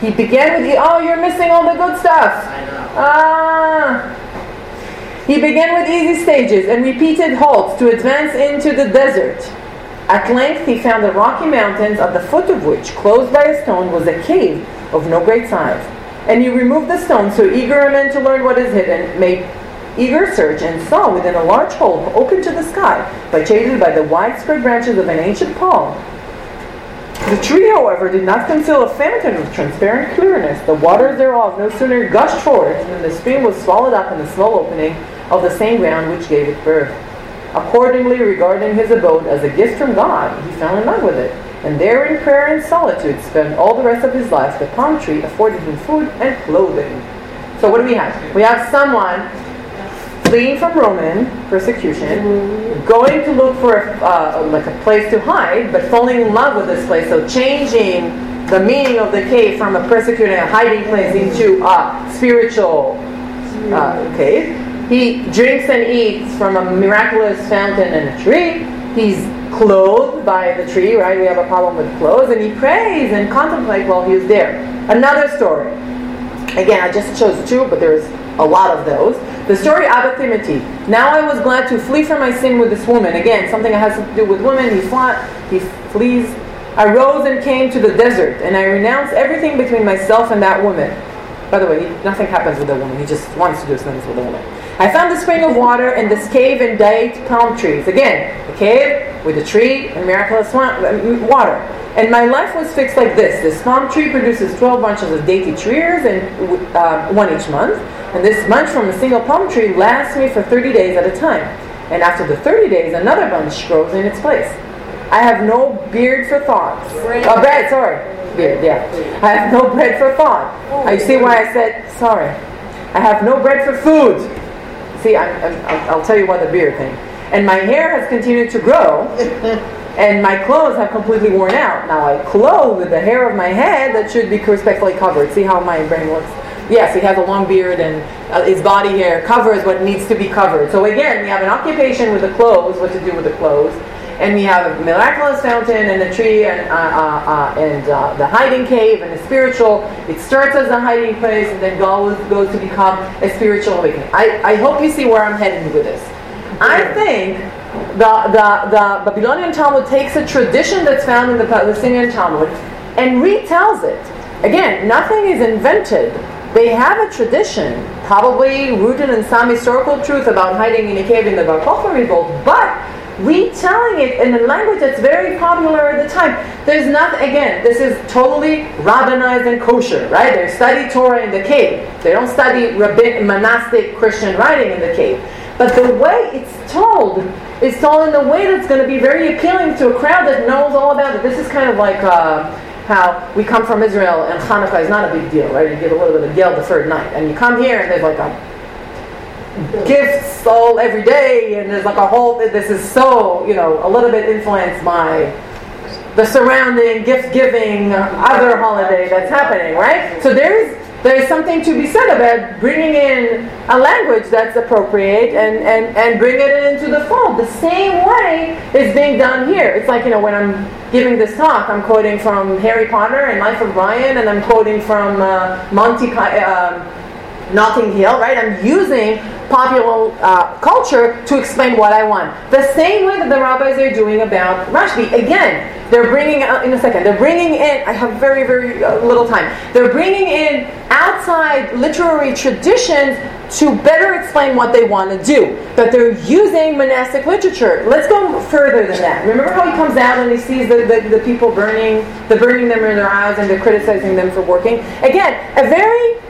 He began with, the, oh, you're missing all the good stuff. Ah. He began with easy stages and repeated halts to advance into the desert. At length he found the rocky mountains, at the foot of which, closed by a stone, was a cave of no great size. And he removed the stone, so eager a man to learn what is hidden, made eager search, and saw within a large hole open to the sky, by shaded by the widespread branches of an ancient palm. The tree, however, did not conceal a fountain of transparent clearness. The waters thereof no sooner gushed forth than the stream was swallowed up in the small opening of the same ground which gave it birth. Accordingly, regarding his abode as a gift from God, he fell in love with it, and there in prayer and solitude spent all the rest of his life. The palm tree afforded him food and clothing. So what do we have? We have someone fleeing from Roman persecution, going to look for a, uh, like a place to hide, but falling in love with this place. So changing the meaning of the cave from a persecuting, a hiding place into a spiritual uh, cave. He drinks and eats from a miraculous fountain and a tree. He's clothed by the tree, right? We have a problem with clothes. And he prays and contemplates while he's there. Another story. Again, I just chose two, but there's a lot of those. The story Abba Timothy. Now I was glad to flee from my sin with this woman. Again, something that has to do with women. He, fought, he flees. I rose and came to the desert, and I renounced everything between myself and that woman. By the way, nothing happens with the woman. He just wants to do things with the woman. I found the spring of water in this cave and date palm trees. Again, the cave with a tree and miraculous water. And my life was fixed like this. This palm tree produces 12 bunches of dainty trees, and uh, one each month. And this bunch from a single palm tree lasts me for 30 days at a time. And after the 30 days, another bunch grows in its place. I have no beard for thoughts. Bread. Oh, bread, sorry. Beard, yeah. I have no bread for thought. Uh, You see why I said sorry. I have no bread for food. See, I, I, I'll tell you why the beard thing. And my hair has continued to grow, and my clothes have completely worn out. Now I clothe with the hair of my head that should be respectfully covered. See how my brain works? Yes, he has a long beard, and uh, his body hair covers what needs to be covered. So again, we have an occupation with the clothes, what to do with the clothes, and we have a miraculous fountain and the tree and, uh, uh, uh, and uh, the hiding cave and the spiritual. It starts as a hiding place and then goes, goes to become a spiritual awakening. I, I hope you see where I'm heading with this. I think the, the, the Babylonian Talmud takes a tradition that's found in the Palestinian Talmud and retells it. Again, nothing is invented. They have a tradition, probably rooted in some historical truth about hiding in a cave in the Bar Kokhba revolt, but retelling it in a language that's very popular at the time. There's not, again, this is totally rabbinized and kosher, right? They study Torah in the cave. They don't study monastic Christian writing in the cave. But the way it's told is told in a way that's going to be very appealing to a crowd that knows all about it. This is kind of like uh, how we come from Israel and Hanukkah is not a big deal, right? You get a little bit of Gelt the third night. And you come here and there's like a gifts all every day and there's like a whole this is so you know a little bit influenced by the surrounding gift giving other holiday that's happening right so there's there's something to be said about bringing in a language that's appropriate and, and, and bring it into the fold. The same way is being done here. It's like, you know, when I'm giving this talk, I'm quoting from Harry Potter and Life of Brian, and I'm quoting from uh, Monty uh, Notting Hill, right? I'm using popular uh, culture to explain what I want. The same way that the rabbis are doing about Rashbi. Again, they're bringing out in a second. They're bringing in. I have very very uh, little time. They're bringing in outside literary traditions to better explain what they want to do. But they're using monastic literature. Let's go further than that. Remember how he comes out and he sees the, the, the people burning, the burning them in their eyes, and they're criticizing them for working. Again, a very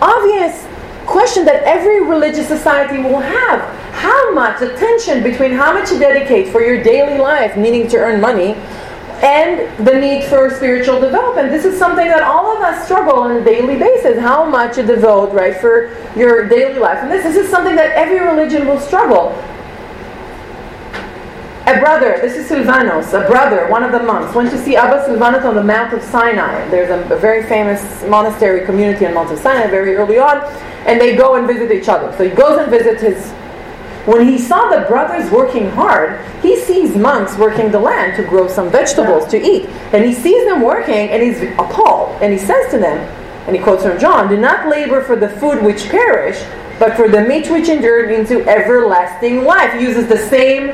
obvious question that every religious society will have. How much attention between how much you dedicate for your daily life, needing to earn money, and the need for spiritual development. This is something that all of us struggle on a daily basis. How much you devote, right, for your daily life. And this, this is something that every religion will struggle. A brother, this is Silvanos, a brother, one of the monks, went to see Abba Silvanos on the Mount of Sinai. There's a, a very famous monastery community on Mount of Sinai very early on, and they go and visit each other. So he goes and visits his. When he saw the brothers working hard, he sees monks working the land to grow some vegetables to eat. And he sees them working and he's appalled. And he says to them, and he quotes from John, Do not labor for the food which perish, but for the meat which endure into everlasting life. He uses the same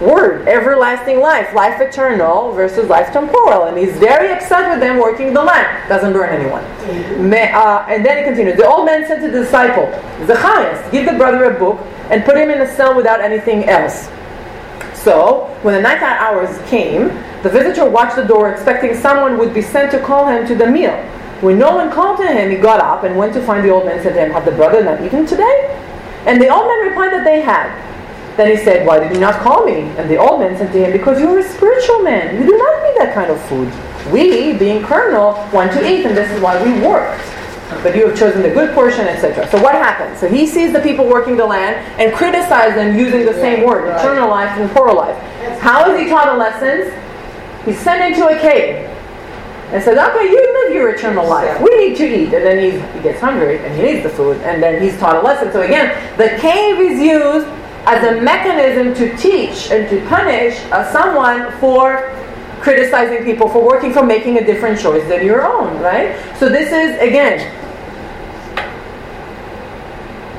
word, everlasting life, life eternal versus life temporal. And he's very upset with them working the land. Doesn't burn anyone. Uh, and then he continues. The old man said to the disciple, Zacharias, give the brother a book and put him in a cell without anything else. So, when the night hours came, the visitor watched the door, expecting someone would be sent to call him to the meal. When no one called to him, he got up and went to find the old man and said to him, Have the brother not eaten today? And the old man replied that they had. Then he said, Why did you not call me? And the old man said to him, Because you are a spiritual man. You do not need that kind of food. We, being carnal, want to eat, and this is why we worked. But you have chosen the good portion, etc. So what happens? So he sees the people working the land and criticizes them using the same word, eternal life and temporal life. How is he taught a lesson? He's sent into a cave and says, okay, you live your eternal life. We need to eat. And then he, he gets hungry and he needs the food. And then he's taught a lesson. So again, the cave is used as a mechanism to teach and to punish uh, someone for criticizing people for working for making a different choice than your own, right? So this is, again,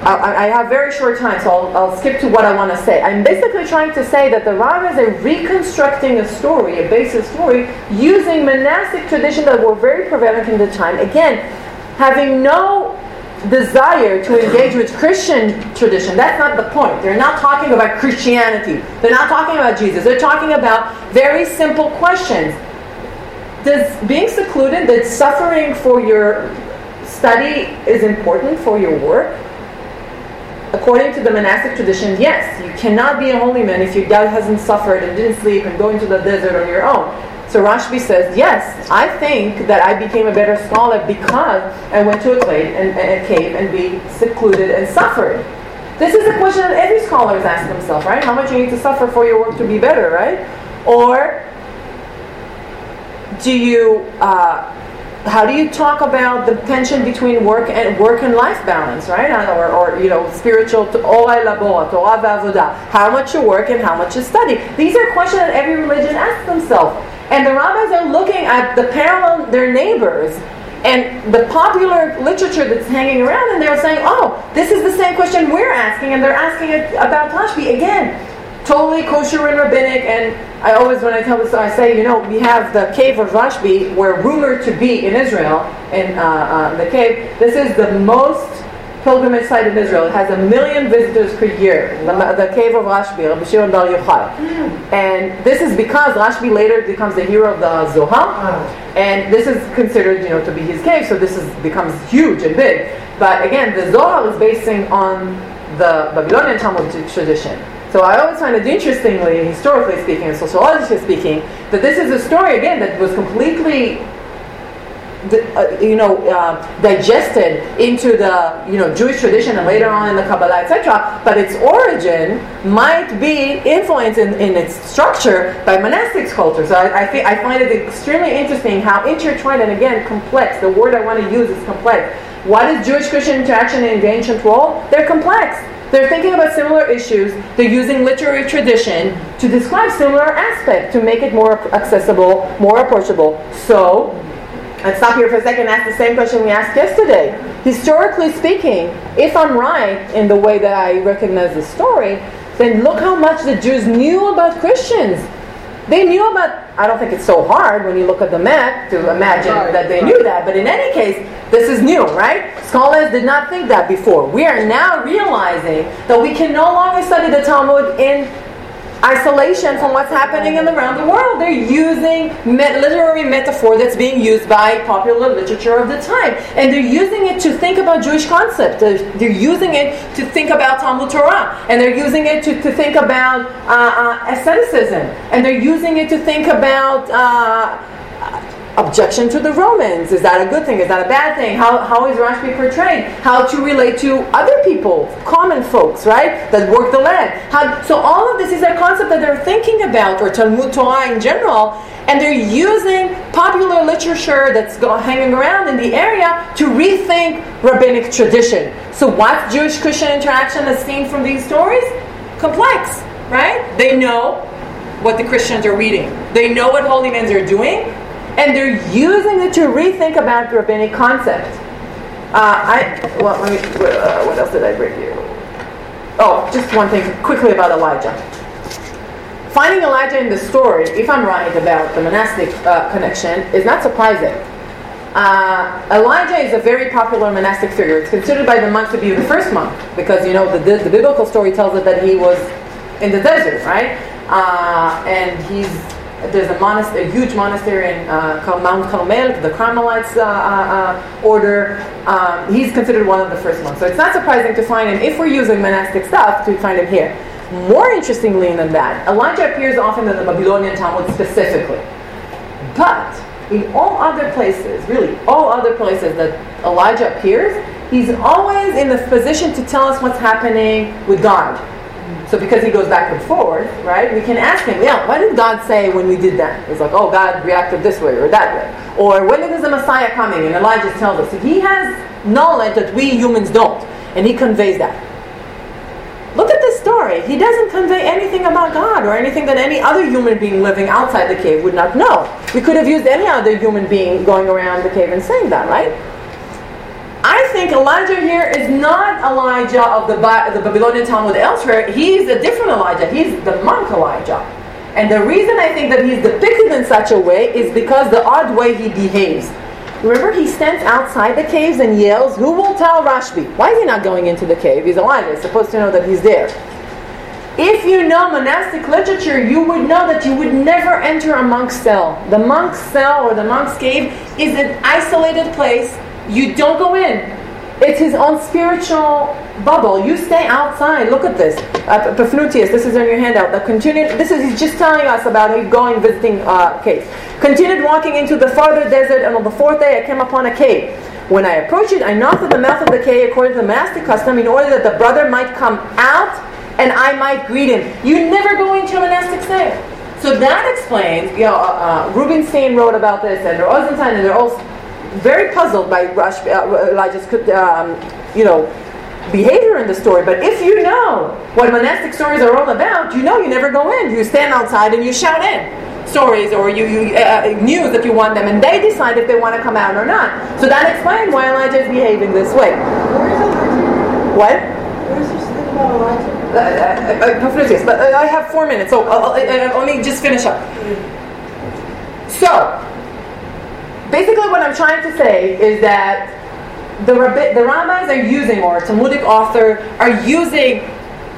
I, I have very short time, so I'll, I'll skip to what I want to say. I'm basically trying to say that the rabbis are reconstructing a story, a basic story, using monastic tradition that were very prevalent in the time. Again, having no desire to engage with Christian tradition. That's not the point. They're not talking about Christianity. They're not talking about Jesus. They're talking about very simple questions. Does being secluded, that suffering for your study is important for your work? According to the monastic tradition, yes. You cannot be a holy man if your dad hasn't suffered and didn't sleep and go into the desert on your own. So Rashbi says, yes, I think that I became a better scholar because I went to a cave and, and a cave and be secluded and suffered. This is a question that every scholar is asking himself, right? How much you need to suffer for your work to be better, right? Or do you, uh, how do you talk about the tension between work and work and life balance, right? Or, or you know, spiritual, ora et labora, Torah. How much you work and how much you study. These are questions that every religion asks themselves. And the rabbis are looking at the parallel, their neighbors, and the popular literature that's hanging around, and they're saying, oh, this is the same question we're asking, and they're asking it about Rashbi again. Totally kosher and rabbinic, and I always, when I tell this, I say, you know, we have the cave of Rashbi, where rumored to be in Israel, in uh, uh, the cave. This is the most pilgrimage site in Israel. It has a million visitors per year. The, the cave of Rashbi, Rabbi Shimon Bar Yochai. And this is because Rashbi later becomes the hero of the Zohar. Oh. And this is considered, you know, to be his cave, so this is, becomes huge and big. But again, the Zohar is basing on the Babylonian Talmud tradition. So I always find it interestingly, historically speaking and sociologically speaking, that this is a story again that was completely the, uh, you know, uh, digested into the, you know, Jewish tradition and later on in the Kabbalah, etc. But its origin might be influenced in, in its structure by monastic culture. So I, I, think, I find it extremely interesting how intertwined and again complex. The word I want to use is complex. What is Jewish-Christian interaction in the ancient world? They're complex. They're thinking about similar issues. They're using literary tradition to describe similar aspects to make it more accessible, more approachable. So, let's stop here for a second and ask the same question we asked yesterday. Historically speaking, if I'm right in the way that I recognize the story, then look how much the Jews knew about Christians. They knew about, I don't think it's so hard when you look at the map to imagine that they knew that, but in any case, this is new, right? Scholars did not think that before. We are now realizing that we can no longer study the Talmud in isolation from what's happening in around the world. They're using me- literary metaphor that's being used by popular literature of the time, and they're using it to think about Jewish concepts. They're, they're using it to think about Talmud Torah, and they're using it to, to think about uh, uh, asceticism, and they're using it to think about. Uh, objection to the Romans. Is that a good thing? Is that a bad thing? How, how is Rashbi portrayed? How to relate to other people, common folks, right? That work the land. How, so all of this is a concept that they're thinking about, or Talmud Torah in general, and they're using popular literature that's hanging around in the area to rethink rabbinic tradition. So what's Jewish-Christian interaction as seen from these stories? Complex, right? They know what the Christians are reading. They know what holy men are doing, and they're using it to rethink about the rabbinic concept. Uh, I well, let me. Uh, what else did I bring you? Oh, just one thing quickly about Elijah. Finding Elijah in the story, if I'm right about the monastic uh, connection, is not surprising. Uh, Elijah is a very popular monastic figure. It's considered by the monks to be the first monk because you know the, the, the biblical story tells it that he was in the desert, right? Uh, and he's there's a, monastery, a huge monastery in uh, called Mount Carmel, the Carmelites uh, uh, uh, order. Um, he's considered one of the first monks. So it's not surprising to find him, if we're using monastic stuff, to find him here. More interestingly than that, Elijah appears often in the Babylonian Talmud specifically. But in all other places, really all other places that Elijah appears, he's always in the position to tell us what's happening with God. So because he goes back and forth, right, we can ask him, yeah, what did God say when we did that? It's like, oh, God reacted this way or that way. Or when is the Messiah coming? And Elijah tells us. He has knowledge that we humans don't. And he conveys that. Look at this story. He doesn't convey anything about God or anything that any other human being living outside the cave would not know. We could have used any other human being going around the cave and saying that, right? Think Elijah here is not Elijah of the, the Babylonian Talmud elsewhere. He's a different Elijah. He's the monk Elijah. And the reason I think that he's depicted in such a way is because the odd way he behaves. Remember, he stands outside the caves and yells, Who will tell Rashbi? Why is he not going into the cave? He's Elijah. He's supposed to know that he's there. If you know monastic literature, you would know that you would never enter a monk's cell. The monk's cell or the monk's cave is an isolated place. You don't go in. It's his own spiritual bubble. You stay outside. Look at this. Uh, Paphnutius, this is on your handout. The continued, this is he's just telling us about him going visiting uh, caves. Continued walking into the farther desert, and on the fourth day I came upon a cave. When I approached it, I knocked at the mouth of the cave according to the monastic custom, in order that the brother might come out and I might greet him. You never go into a monastic sale. So that explains, you know, uh, uh, Rubenstein wrote about this, and Rosenstein, and they're all very puzzled by Rush, uh, Elijah's, um, you know, behavior in the story. But if you know what monastic stories are all about, you know you never go in. You stand outside and you shout in stories or you, you uh, news that you want them, and they decide if they want to come out or not. So that explains why Elijah is behaving this way. Where is Elijah? What? Where is this thing about Elijah? Uh, uh, uh, but uh, I have four minutes, so I'll, I'll, uh, let me just finish up. So, basically, what I'm trying to say is that the, rabbi, the rabbis are using, or Talmudic author are using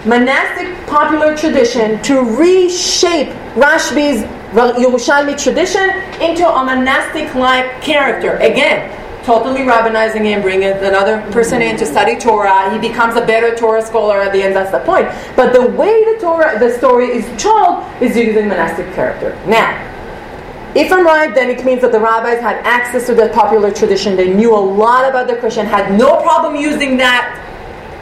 monastic popular tradition to reshape Rashbi's Yerushalmi tradition into a monastic-like character. Again, totally rabbinizing him, bringing another person in to study Torah. He becomes a better Torah scholar at the end. That's the point. But the way the Torah, the story is told, is using monastic character. Now, If I'm right, then it means that the rabbis had access to the popular tradition. They knew a lot about the Christian, had no problem using that.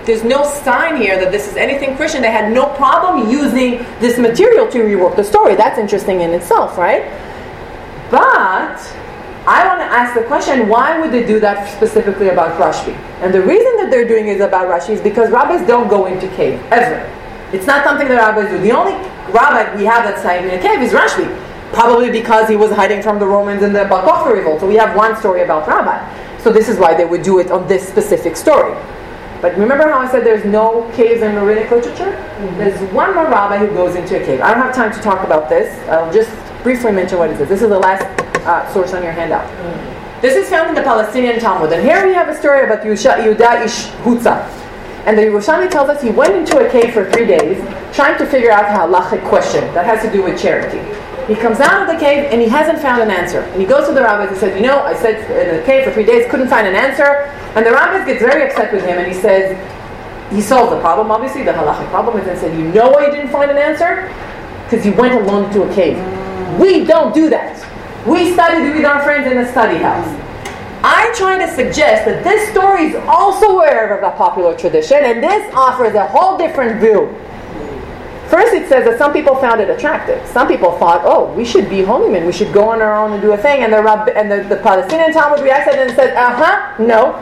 There's no sign here that this is anything Christian. They had no problem using this material to rework the story. That's interesting in itself, right? But I want to ask the question why would they do that specifically about Rashbi? And the reason that they're doing it about Rashbi is because rabbis don't go into cave, ever. It's not something that rabbis do. The only rabbi we have that's in a cave is Rashbi. Probably because he was hiding from the Romans in the Bar Kokhba revolt. So we have one story about rabbi. So this is why they would do it on this specific story. But remember how I said there's no caves in rabbinic literature? There's one more rabbi who goes into a cave. I don't have time to talk about this. I'll just briefly mention what it is. This is the last uh, source on your handout. This is found in the Palestinian Talmud. And here we have a story about Yusha, Yuda Ish Hutza. And the Yerushalmi tells us he went into a cave for three days trying to figure out a halachic question that has to do with charity. He comes out of the cave and he hasn't found an answer. And he goes to the rabbis and says, You know, I said in the cave for three days, couldn't find an answer. And the rabbis gets very upset with him and he says, He solved the problem, obviously, the halachic problem, and then said, You know why you didn't find an answer? Because you went alone to a cave. We don't do that. We studied with our friends in a study house. I'm trying to suggest that this story is also aware of the popular tradition, and this offers a whole different view. First, it says that some people found it attractive. Some people thought, "Oh, we should be holy men. We should go on our own and do a thing." And the Rab- and the, the Palestinian Talmud reacted and said, "Uh huh, no,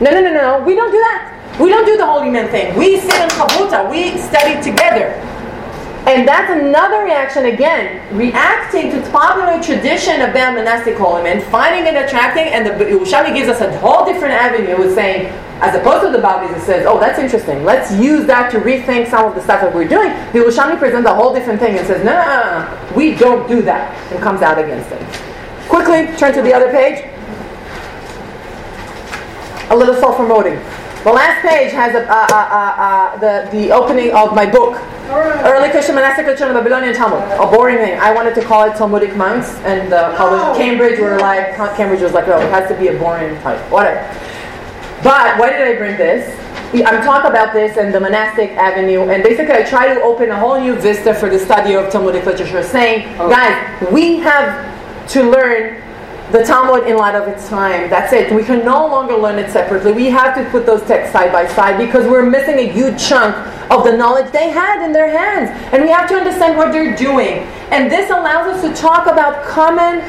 no, no, no, no. We don't do that. We don't do the holy men thing. We sit in chavruta. We study together." And that's another reaction again, reacting to popular tradition about monastic holy men, finding it attracting, and the Yerushalmi gives us a whole different avenue with saying, as opposed to the Bavli, it says, oh, that's interesting. Let's use that to rethink some of the stuff that we're doing. The Yerushalmi presents a whole different thing and says, no, no, no, no, we don't do that, and comes out against it. Quickly, turn to the other page. A little self-promoting. The last page has a, uh, uh, uh, the, the opening of my book, Early Christian Monastic Literature and Babylonian Talmud. A boring thing. I wanted to call it Talmudic Monks, and the college, Cambridge were like, Cambridge was like, oh, it has to be a boring type. Whatever. But why did I bring this? I'm talking about this and the monastic avenue, and basically I try to open a whole new vista for the study of Talmudic literature, saying, guys, we have to learn the Talmud in light of its time. That's it. We can no longer learn it separately. We have to put those texts side by side because we're missing a huge chunk of the knowledge they had in their hands. And we have to understand what they're doing. And this allows us to talk about common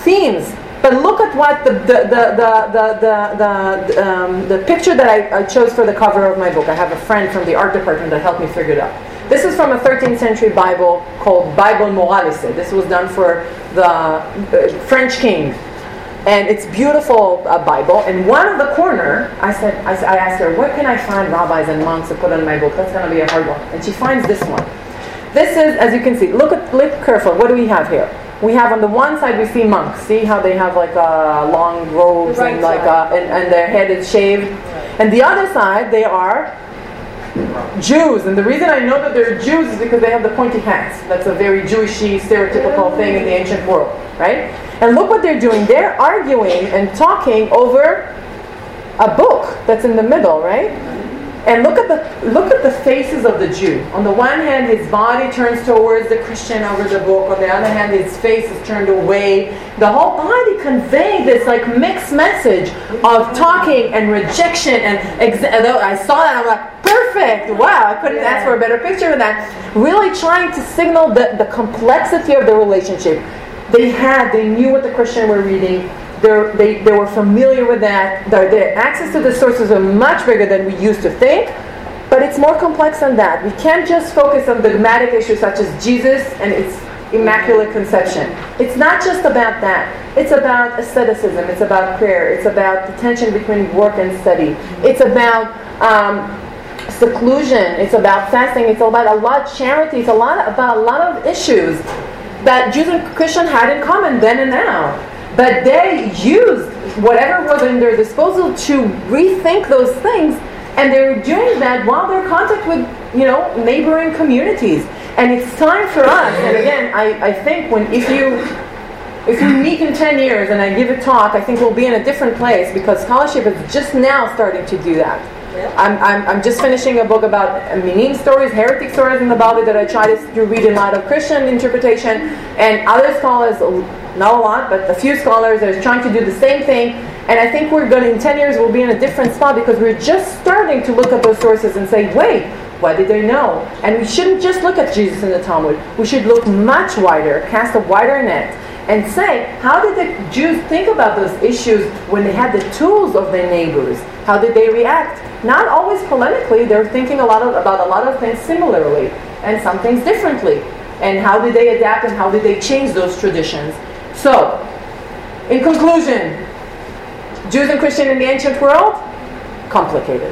themes. But look at what the the the the the, the, um, the picture that I, I chose for the cover of my book. I have a friend from the art department that helped me figure it out. This is from a 13th century Bible called Bible Moralisée. This was done for the uh, French king. And it's beautiful uh, Bible. And one of the corner, I said, I, I asked her, where can I find rabbis and monks to put on my book? That's going to be a hard one. And she finds this one. This is, as you can see, look at, look careful. What do we have here? We have on the one side we see monks. See how they have like uh, long robes right and like side. uh, and, and their head is shaved. And the other side they are Jews, and the reason I know that they're Jews is because they have the pointy hats. That's a very Jewishy stereotypical thing in the ancient world, right? And look what they're doing. They're arguing and talking over a book that's in the middle, right? And look at the look at the faces of the Jew. On the one hand, his body turns towards the Christian over the book. On the other hand, his face is turned away. The whole body conveying this like mixed message of talking and rejection. And I saw that, I'm like, perfect. Wow, I couldn't ask for a better picture of that. Really trying to signal the, the complexity of the relationship. They had, they knew what the Christian were reading. They, they were familiar with that. Their, their access to the sources are much bigger than we used to think. But it's more complex than that. We can't just focus on dogmatic issues such as Jesus and its immaculate conception. It's not just about that. It's about asceticism. It's about prayer. It's about the tension between work and study. It's about um, seclusion. It's about fasting. It's about a lot of charity. It's a lot about a lot of issues that Jews and Christians had in common then and now. But they used whatever was in their disposal to rethink those things, and they were doing that while they're in contact with, you know, neighboring communities. And it's time for us. And again, I, I think when if you if we meet in 10 years and I give a talk, I think we'll be in a different place because scholarship is just now starting to do that. I'm, I'm, I'm just finishing a book about Minim stories, heretic stories in the Bible that I try to read in light of Christian interpretation, and other scholars not a lot, but a few scholars are trying to do the same thing. And I think we're going to, in 10 years, we'll be in a different spot because we're just starting to look at those sources and say, wait, what did they know? And we shouldn't just look at Jesus in the Talmud. We should look much wider, cast a wider net, and say, how did the Jews think about those issues when they had the tools of their neighbors? How did they react? Not always polemically, they're thinking a lot of, about a lot of things similarly and some things differently. And how did they adapt and how did they change those traditions? So, in conclusion, Jews and Christians in the ancient world, complicated.